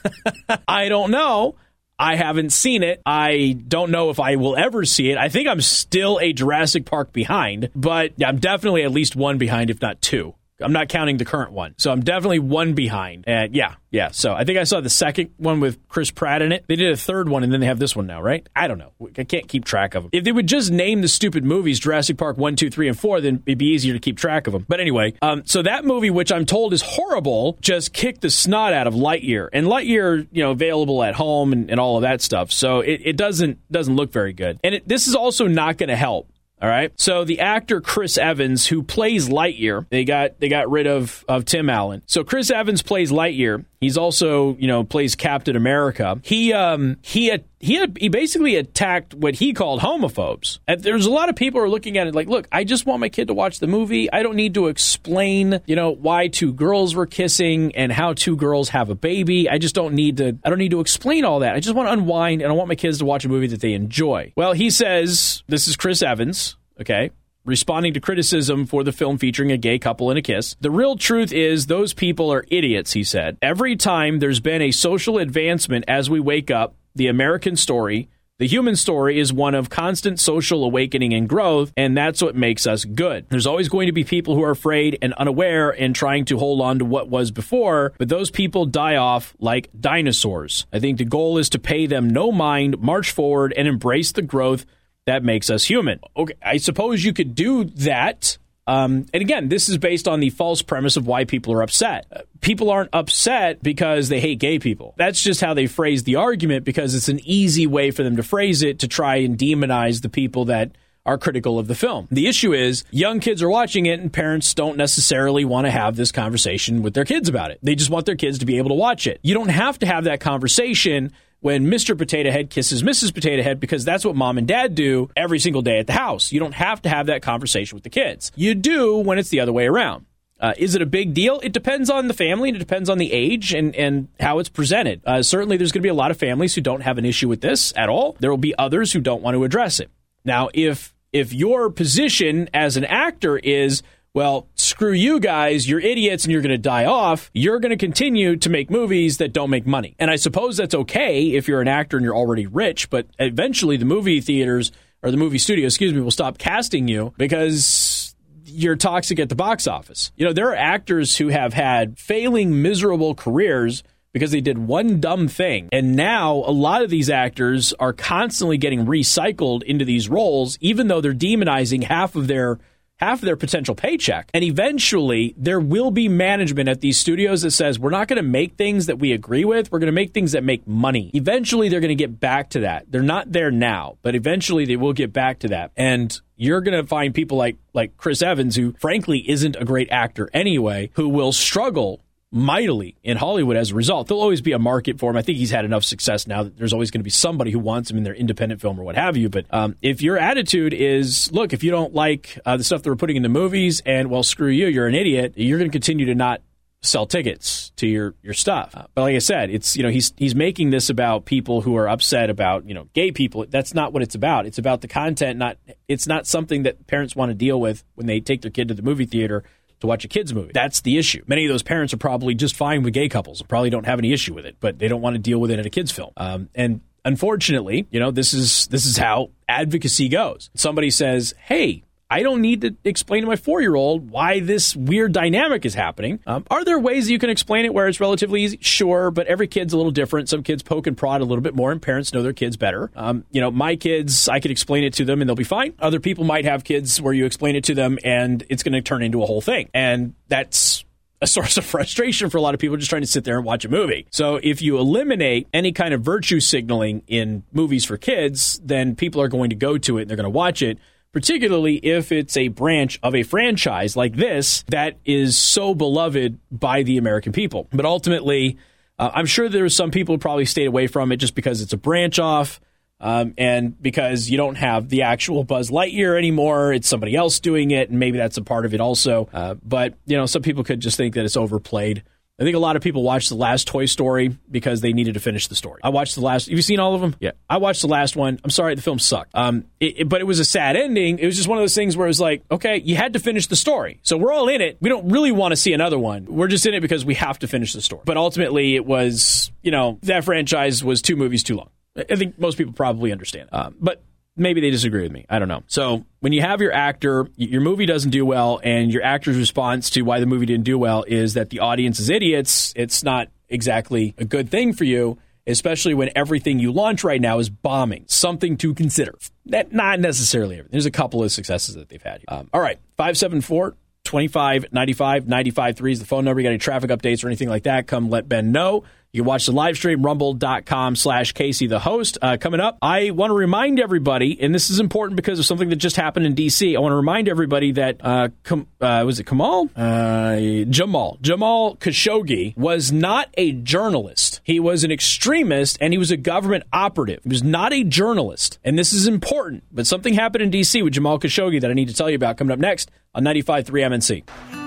[laughs] I don't know. I haven't seen it. I don't know if I will ever see it. I think I'm still a Jurassic Park behind, but I'm definitely at least one behind, if not two. I'm not counting the current one. So I'm definitely one behind. And yeah, yeah. So I think I saw the second one with Chris Pratt in it. They did a third one and then they have this one now, right? I don't know. I can't keep track of them. If they would just name the stupid movies Jurassic Park 1, 2, 3, and 4, then it'd be easier to keep track of them. But anyway, um, so that movie, which I'm told is horrible, just kicked the snot out of Lightyear. And Lightyear, you know, available at home and, and all of that stuff. So it, it doesn't doesn't look very good. And it, this is also not going to help all right. So the actor Chris Evans, who plays Lightyear, they got they got rid of of Tim Allen. So Chris Evans plays Lightyear. He's also you know plays Captain America. He um he he had, he basically attacked what he called homophobes. And there's a lot of people are looking at it like, look, I just want my kid to watch the movie. I don't need to explain you know why two girls were kissing and how two girls have a baby. I just don't need to I don't need to explain all that. I just want to unwind and I want my kids to watch a movie that they enjoy. Well, he says this is Chris Evans okay? Responding to criticism for the film featuring a gay couple in a kiss. The real truth is, those people are idiots, he said. Every time there's been a social advancement as we wake up, the American story, the human story is one of constant social awakening and growth, and that's what makes us good. There's always going to be people who are afraid and unaware and trying to hold on to what was before, but those people die off like dinosaurs. I think the goal is to pay them no mind, march forward, and embrace the growth that makes us human. Okay, I suppose you could do that. Um, and again, this is based on the false premise of why people are upset. Uh, people aren't upset because they hate gay people. That's just how they phrase the argument because it's an easy way for them to phrase it to try and demonize the people that are critical of the film. The issue is young kids are watching it and parents don't necessarily want to have this conversation with their kids about it. They just want their kids to be able to watch it. You don't have to have that conversation when Mr. Potato Head kisses Mrs. Potato Head because that's what mom and dad do every single day at the house. You don't have to have that conversation with the kids. You do when it's the other way around. Uh, is it a big deal? It depends on the family and it depends on the age and, and how it's presented. Uh, certainly, there's going to be a lot of families who don't have an issue with this at all. There will be others who don't want to address it. Now, if if your position as an actor is well, screw you guys, you're idiots and you're going to die off. You're going to continue to make movies that don't make money. And I suppose that's okay if you're an actor and you're already rich, but eventually the movie theaters or the movie studio, excuse me, will stop casting you because you're toxic at the box office. You know, there are actors who have had failing, miserable careers because they did one dumb thing. And now a lot of these actors are constantly getting recycled into these roles, even though they're demonizing half of their half of their potential paycheck. And eventually, there will be management at these studios that says, we're not going to make things that we agree with. We're going to make things that make money. Eventually, they're going to get back to that. They're not there now, but eventually they will get back to that. And you're going to find people like like Chris Evans, who frankly isn't a great actor anyway, who will struggle mightily in Hollywood as a result. There'll always be a market for him. I think he's had enough success now that there's always going to be somebody who wants him in their independent film or what have you. But um, if your attitude is, look, if you don't like uh, the stuff that we're putting into movies and, well, screw you, you're an idiot, you're going to continue to not sell tickets to your your stuff. But like I said, it's you know he's he's making this about people who are upset about you know gay people. That's not what it's about. It's about the content. Not it's not something that parents want to deal with when they take their kid to the movie theater to watch a kids movie. That's the issue. Many of those parents are probably just fine with gay couples, probably don't have any issue with it, but they don't want to deal with it in a kids film. Um, and unfortunately, you know, this is this is how advocacy goes. Somebody says, "Hey, I don't need to explain to my four year old why this weird dynamic is happening. Um, are there ways that you can explain it where it's relatively easy? Sure, but every kid's a little different. Some kids poke and prod a little bit more, and parents know their kids better. Um, you know, my kids, I could explain it to them and they'll be fine. Other people might have kids where you explain it to them and it's going to turn into a whole thing. And that's a [laughs] source of frustration for a lot of people just trying to sit there and watch a movie. So if you eliminate any kind of virtue signaling in movies for kids, then people are going to go to it and they're going to watch it particularly if it's a branch of a franchise like this that is so beloved by the American people. But ultimately, uh, I'm sure there's some people who probably stayed away from it just because it's a branch off. Um, and because you don't have the actual Buzz Lightyear anymore, it's somebody else doing it, and maybe that's a part of it also. Uh, but you know, some people could just think that it's overplayed. I think a lot of people watched the last Toy Story because they needed to finish the story. I watched the last. Have you seen all of them? Yeah. I watched the last one. I'm sorry, the film sucked. Um, it, it, but it was a sad ending. It was just one of those things where it was like, okay, you had to finish the story. So we're all in it. We don't really want to see another one. We're just in it because we have to finish the story. But ultimately, it was, you know, that franchise was two movies too long. I think most people probably understand. Uh, but maybe they disagree with me. I don't know. So when you have your actor, your movie doesn't do well, and your actor's response to why the movie didn't do well is that the audience is idiots, it's not exactly a good thing for you. Especially when everything you launch right now is bombing. Something to consider. Not necessarily everything. There's a couple of successes that they've had. Um, all right. 574 25 95 95 3 is the phone number. You got any traffic updates or anything like that? Come let Ben know. You can watch the live stream, rumble.com slash Casey the host. Uh, coming up, I want to remind everybody, and this is important because of something that just happened in D.C. I want to remind everybody that, uh, Kam- uh, was it Kamal? Uh, Jamal. Jamal Khashoggi was not a journalist. He was an extremist and he was a government operative. He was not a journalist. And this is important, but something happened in D.C. with Jamal Khashoggi that I need to tell you about coming up next on 95.3 MNC.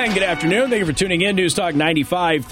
And good afternoon. Thank you for tuning in. News Talk 95.3,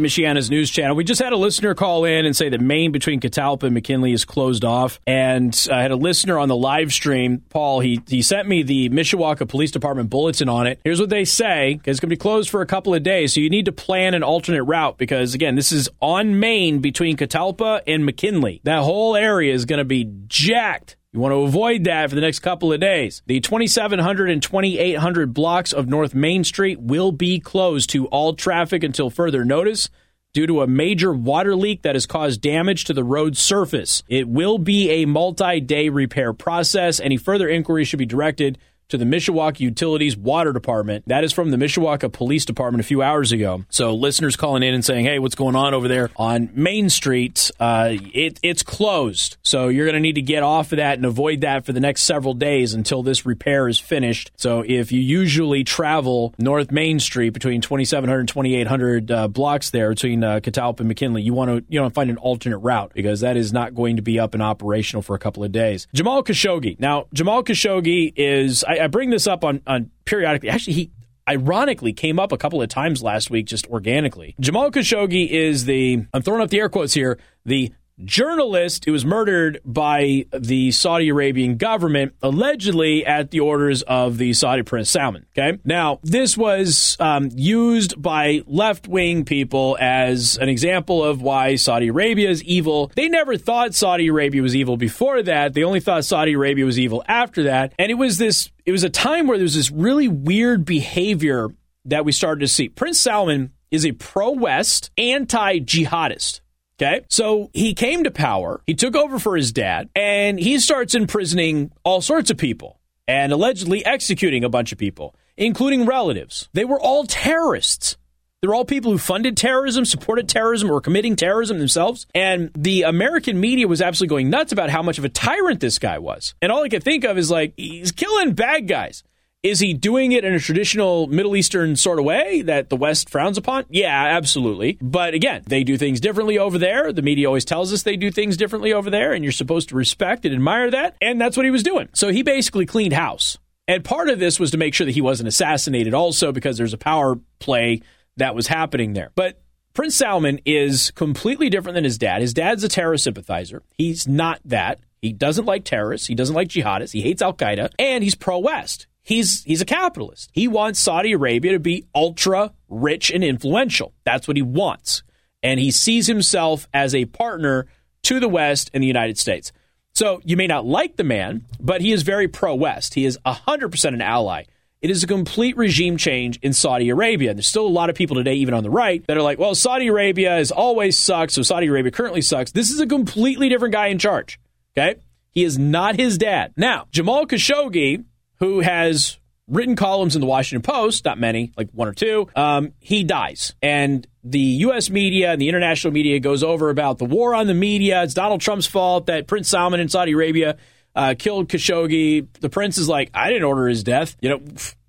Michiana's news channel. We just had a listener call in and say that Main between Catalpa and McKinley is closed off. And I had a listener on the live stream, Paul, he, he sent me the Mishawaka Police Department bulletin on it. Here's what they say. It's going to be closed for a couple of days, so you need to plan an alternate route because, again, this is on Main between Catalpa and McKinley. That whole area is going to be jacked you want to avoid that for the next couple of days. The 2700 and 2800 blocks of North Main Street will be closed to all traffic until further notice due to a major water leak that has caused damage to the road surface. It will be a multi day repair process. Any further inquiry should be directed to the Mishawaka Utilities Water Department. That is from the Mishawaka Police Department a few hours ago. So listeners calling in and saying, "Hey, what's going on over there on Main Street? Uh, it, it's closed, so you're going to need to get off of that and avoid that for the next several days until this repair is finished." So if you usually travel North Main Street between 2700 and 2800 uh, blocks there between uh, Catalpa and McKinley, you want to you know find an alternate route because that is not going to be up and operational for a couple of days. Jamal Khashoggi. Now, Jamal Khashoggi is. I, I bring this up on, on periodically. Actually, he ironically came up a couple of times last week just organically. Jamal Khashoggi is the, I'm throwing up the air quotes here, the journalist who was murdered by the Saudi Arabian government, allegedly at the orders of the Saudi Prince Salman. Okay. Now, this was um, used by left wing people as an example of why Saudi Arabia is evil. They never thought Saudi Arabia was evil before that. They only thought Saudi Arabia was evil after that. And it was this, it was a time where there was this really weird behavior that we started to see. Prince Salman is a pro West, anti jihadist. Okay. So he came to power, he took over for his dad, and he starts imprisoning all sorts of people and allegedly executing a bunch of people, including relatives. They were all terrorists. They're all people who funded terrorism, supported terrorism, or committing terrorism themselves. And the American media was absolutely going nuts about how much of a tyrant this guy was. And all I could think of is like, he's killing bad guys. Is he doing it in a traditional Middle Eastern sort of way that the West frowns upon? Yeah, absolutely. But again, they do things differently over there. The media always tells us they do things differently over there, and you're supposed to respect and admire that. And that's what he was doing. So he basically cleaned house. And part of this was to make sure that he wasn't assassinated, also because there's a power play that was happening there. But Prince Salman is completely different than his dad. His dad's a terror sympathizer. He's not that. He doesn't like terrorists. He doesn't like jihadists. He hates Al Qaeda. And he's pro West. He's he's a capitalist. He wants Saudi Arabia to be ultra rich and influential. That's what he wants. And he sees himself as a partner to the West and the United States. So you may not like the man, but he is very pro West. He is 100% an ally. It is a complete regime change in Saudi Arabia. And There's still a lot of people today, even on the right, that are like, well, Saudi Arabia has always sucked, so Saudi Arabia currently sucks. This is a completely different guy in charge. Okay? He is not his dad. Now, Jamal Khashoggi who has written columns in the Washington Post, not many, like one or two, um, he dies. And the U.S. media and the international media goes over about the war on the media. It's Donald Trump's fault that Prince Salman in Saudi Arabia uh, killed Khashoggi. The prince is like, I didn't order his death. You know,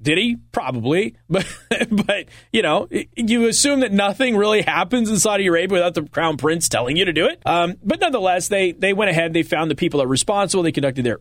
did he? Probably, [laughs] but but you know, you assume that nothing really happens in Saudi Arabia without the crown prince telling you to do it. Um, but nonetheless, they they went ahead. They found the people that were responsible. They conducted their,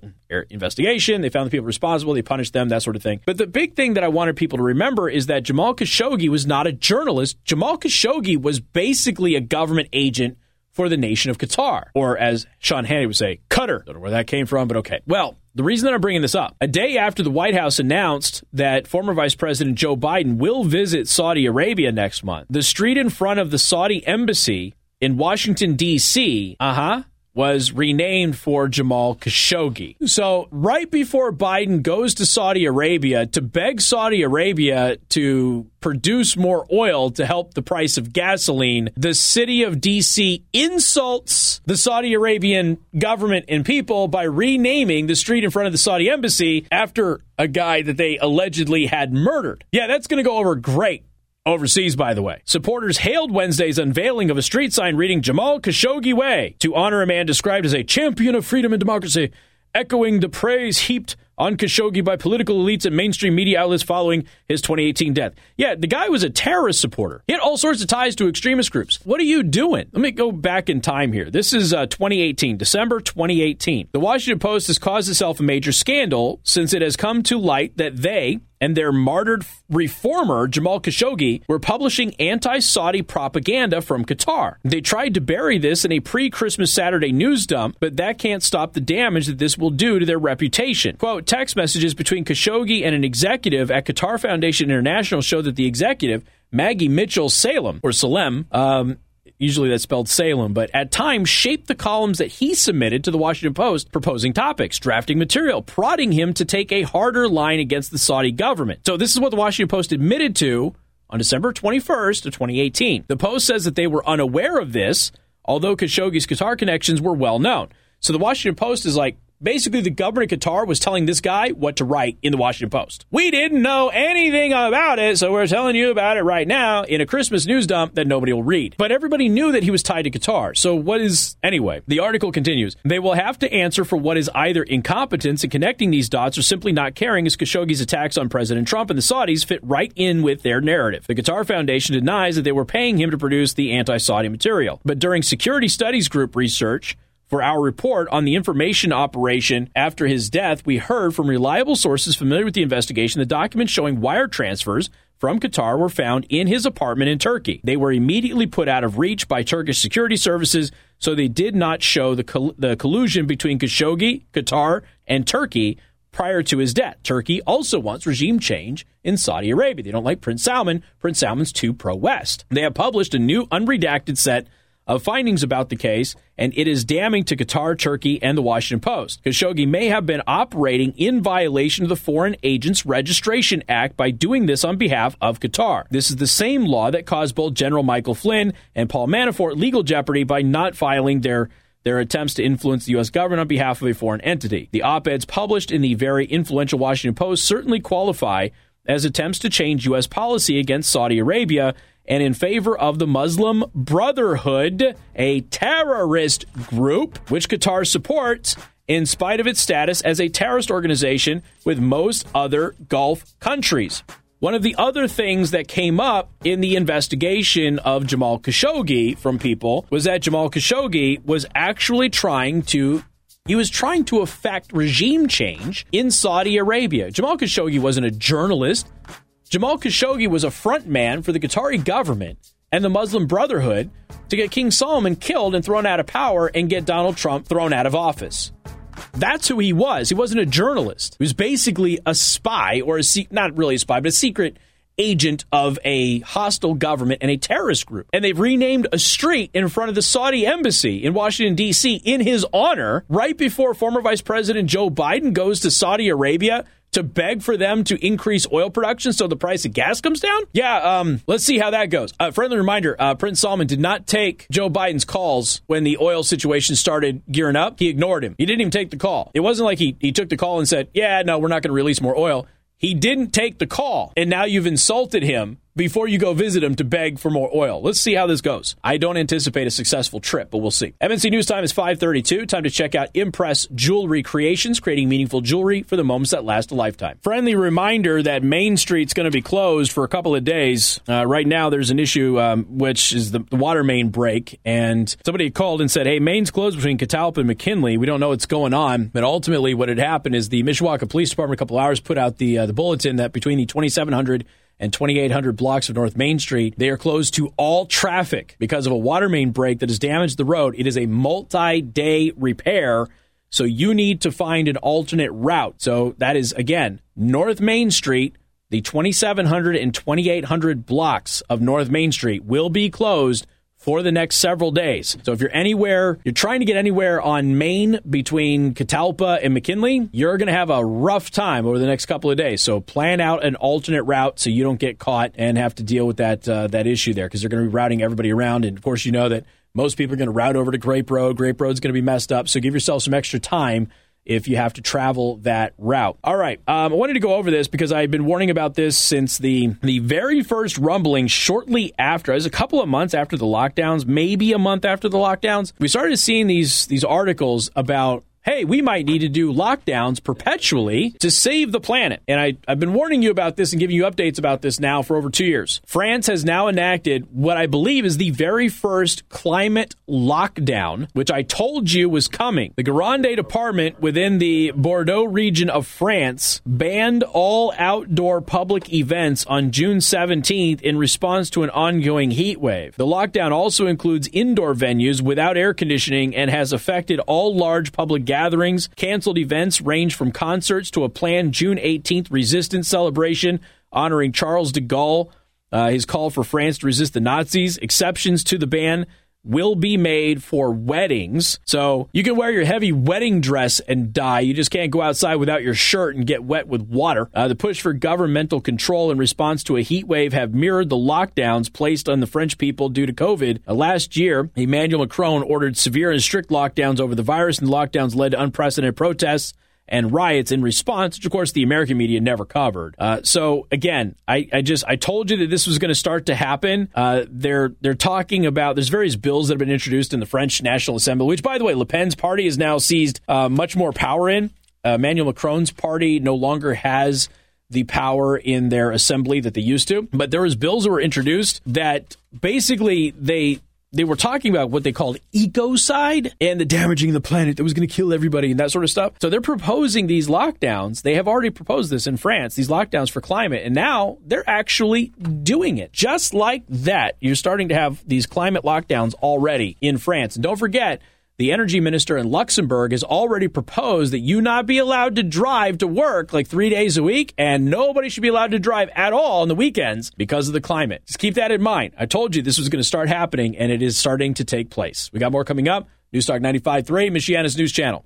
investigation. They found the people responsible. They punished them. That sort of thing. But the big thing that I wanted people to remember is that Jamal Khashoggi was not a journalist. Jamal Khashoggi was basically a government agent for the nation of Qatar, or as Sean Hannity would say, Qatar. Don't know where that came from, but okay. Well, the reason that I'm bringing this up, a day after the White House announced that former Vice President Joe Biden will visit Saudi Arabia next month, the street in front of the Saudi embassy in Washington, D.C., uh huh, was renamed for Jamal Khashoggi. So, right before Biden goes to Saudi Arabia to beg Saudi Arabia to produce more oil to help the price of gasoline, the city of DC insults the Saudi Arabian government and people by renaming the street in front of the Saudi embassy after a guy that they allegedly had murdered. Yeah, that's going to go over great Overseas, by the way. Supporters hailed Wednesday's unveiling of a street sign reading Jamal Khashoggi Way to honor a man described as a champion of freedom and democracy, echoing the praise heaped on Khashoggi by political elites and mainstream media outlets following his 2018 death. Yeah, the guy was a terrorist supporter. He had all sorts of ties to extremist groups. What are you doing? Let me go back in time here. This is uh, 2018, December 2018. The Washington Post has caused itself a major scandal since it has come to light that they, and their martyred reformer, Jamal Khashoggi, were publishing anti Saudi propaganda from Qatar. They tried to bury this in a pre Christmas Saturday news dump, but that can't stop the damage that this will do to their reputation. Quote Text messages between Khashoggi and an executive at Qatar Foundation International show that the executive, Maggie Mitchell Salem, or Salem, um, usually that's spelled Salem, but at times shaped the columns that he submitted to the Washington Post proposing topics, drafting material, prodding him to take a harder line against the Saudi government. So this is what the Washington Post admitted to on December 21st of 2018. The Post says that they were unaware of this, although Khashoggi's Qatar connections were well known. So the Washington Post is like, Basically, the government of Qatar was telling this guy what to write in the Washington Post. We didn't know anything about it, so we're telling you about it right now in a Christmas news dump that nobody will read. But everybody knew that he was tied to Qatar. So what is anyway? The article continues. They will have to answer for what is either incompetence in connecting these dots or simply not caring as Khashoggi's attacks on President Trump and the Saudis fit right in with their narrative. The Qatar Foundation denies that they were paying him to produce the anti-Saudi material. But during Security Studies Group research, For our report on the information operation after his death, we heard from reliable sources familiar with the investigation the documents showing wire transfers from Qatar were found in his apartment in Turkey. They were immediately put out of reach by Turkish security services, so they did not show the, coll- the collusion between Khashoggi, Qatar, and Turkey prior to his death. Turkey also wants regime change in Saudi Arabia. They don't like Prince Salman. Prince Salman's too pro West. They have published a new unredacted set of findings about the case, and it is damning to Qatar, Turkey, and the Washington Post. Khashoggi may have been operating in violation of the Foreign Agents Registration Act by doing this on behalf of Qatar. This is the same law that caused both General Michael Flynn and Paul Manafort legal jeopardy by not filing their their attempts to influence the U.S. government on behalf of a foreign entity. The op eds published in the very influential Washington Post certainly qualify as attempts to change U.S. policy against Saudi Arabia and in favor of the Muslim Brotherhood, a terrorist group which Qatar supports in spite of its status as a terrorist organization with most other Gulf countries. One of the other things that came up in the investigation of Jamal Khashoggi from people was that Jamal Khashoggi was actually trying to he was trying to affect regime change in Saudi Arabia. Jamal Khashoggi wasn't a journalist. Jamal Khashoggi was a front man for the Qatari government and the Muslim Brotherhood to get King Salman killed and thrown out of power and get Donald Trump thrown out of office. That's who he was. He wasn't a journalist. He was basically a spy, or a se- not really a spy, but a secret agent of a hostile government and a terrorist group. And they've renamed a street in front of the Saudi embassy in Washington, D.C. in his honor right before former Vice President Joe Biden goes to Saudi Arabia to beg for them to increase oil production so the price of gas comes down? Yeah, um, let's see how that goes. A uh, friendly reminder uh, Prince Salman did not take Joe Biden's calls when the oil situation started gearing up. He ignored him. He didn't even take the call. It wasn't like he, he took the call and said, Yeah, no, we're not going to release more oil. He didn't take the call, and now you've insulted him before you go visit him to beg for more oil. Let's see how this goes. I don't anticipate a successful trip, but we'll see. MNC News Time is 532. Time to check out Impress Jewelry Creations, creating meaningful jewelry for the moments that last a lifetime. Friendly reminder that Main Street's going to be closed for a couple of days. Uh, right now, there's an issue, um, which is the, the, water main break, and somebody called and said, hey, Main's closed between Catalpa and McKinley. We don't know what's going on. But ultimately, what had happened is the Mishawaka Police Department a couple hours put out the, uh, the bulletin that between the 2700 and 2800 blocks of North Main Street. They are closed to all traffic because of a water main break that has damaged the road. It is a multi day repair. So you need to find an alternate route. So that is, again, North Main Street, the 2700 and 2800 blocks of North Main Street will be closed for the next several days. So if you're anywhere, you're trying to get anywhere on Main between Catalpa and McKinley, you're going to have a rough time over the next couple of days. So plan out an alternate route so you don't get caught and have to deal with that uh, that issue there because they're going to be routing everybody around. And of course, you know that most people are going to route over to Grape Road. Grape Road's going to be messed up. So give yourself some extra time if you have to travel that route. All right, um, I wanted to go over this because I've been warning about this since the the very first rumbling shortly after. It was a couple of months after the lockdowns, maybe a month after the lockdowns. We started seeing these these articles about hey, we might need to do lockdowns perpetually to save the planet. And I, have been warning you about this and giving you updates about this now for over two years. France has now enacted what I believe is the very first climate lockdown, which I told you was coming. The Gironde department within the Bordeaux region of France banned all outdoor public events on June 17th in response to an ongoing heat wave. The lockdown also includes indoor venues without air conditioning and has affected all large public gatherings. Canceled events range from concerts to a planned June 18th resistance celebration honoring Charles de Gaulle. Uh, his call for France to resist the Nazis. Exceptions to the ban will be made for weddings. So you can wear your heavy wedding dress and die. You just can't go outside without your shirt and get wet with water. Uh, the push for governmental control in response to a heat wave have mirrored the lockdowns placed on the French people due to COVID. Uh, last year, Emmanuel Macron ordered severe and strict lockdowns over the virus, and lockdowns led to unprecedented protests and riots in response, which of course the American media never covered. Uh, so again, I, I, just I told you that this was going to start to happen. Uh, they're they're talking about there's various bills that have been introduced in the French National Assembly, which by the way, Le Pen's party has now seized uh, much more power in. Uh, Emmanuel Macron's party no longer has the power in their assembly that they used to, but there was bills that were introduced that basically they they were talking about what they called ecocide and the damaging the planet that was going to kill everybody and that sort of stuff. So they're proposing these lockdowns. They have already proposed this in France, these lockdowns for climate, and now they're actually doing it. Just like that, you're starting to have these climate lockdowns already in France. And don't forget, the energy minister in Luxembourg has already proposed that you not be allowed to drive to work like three days a week, and nobody should be allowed to drive at all on the weekends because of the climate. Just keep that in mind. I told you this was going to start happening, and it is starting to take place. We got more coming up. Newstalk 95.3, Michiana's News Channel.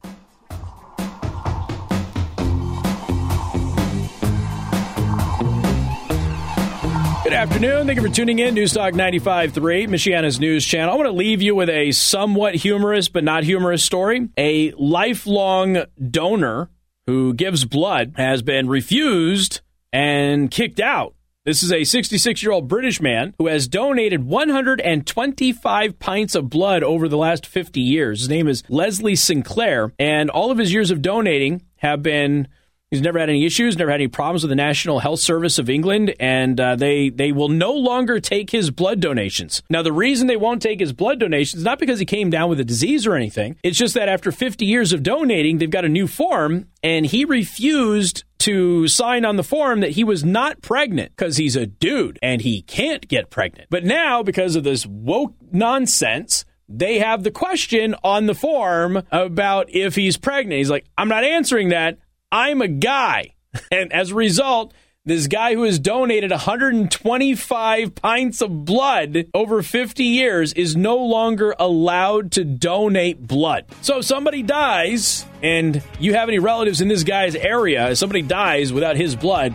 Good afternoon. Thank you for tuning in. Newstalk 95.3, Michiana's news channel. I want to leave you with a somewhat humorous but not humorous story. A lifelong donor who gives blood has been refused and kicked out. This is a 66 year old British man who has donated 125 pints of blood over the last 50 years. His name is Leslie Sinclair, and all of his years of donating have been He's never had any issues, never had any problems with the National Health Service of England, and uh, they they will no longer take his blood donations. Now, the reason they won't take his blood donations is not because he came down with a disease or anything. It's just that after 50 years of donating, they've got a new form, and he refused to sign on the form that he was not pregnant because he's a dude and he can't get pregnant. But now, because of this woke nonsense, they have the question on the form about if he's pregnant. He's like, I'm not answering that. I'm a guy. And as a result, this guy who has donated 125 pints of blood over 50 years is no longer allowed to donate blood. So if somebody dies and you have any relatives in this guy's area, if somebody dies without his blood,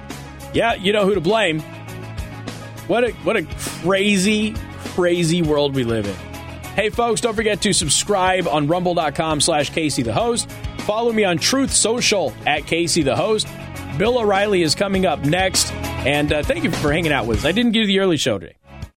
yeah, you know who to blame. What a what a crazy, crazy world we live in. Hey folks, don't forget to subscribe on rumble.com slash Casey the host. Follow me on Truth Social at Casey the host. Bill O'Reilly is coming up next. And uh, thank you for hanging out with us. I didn't give you the early show today.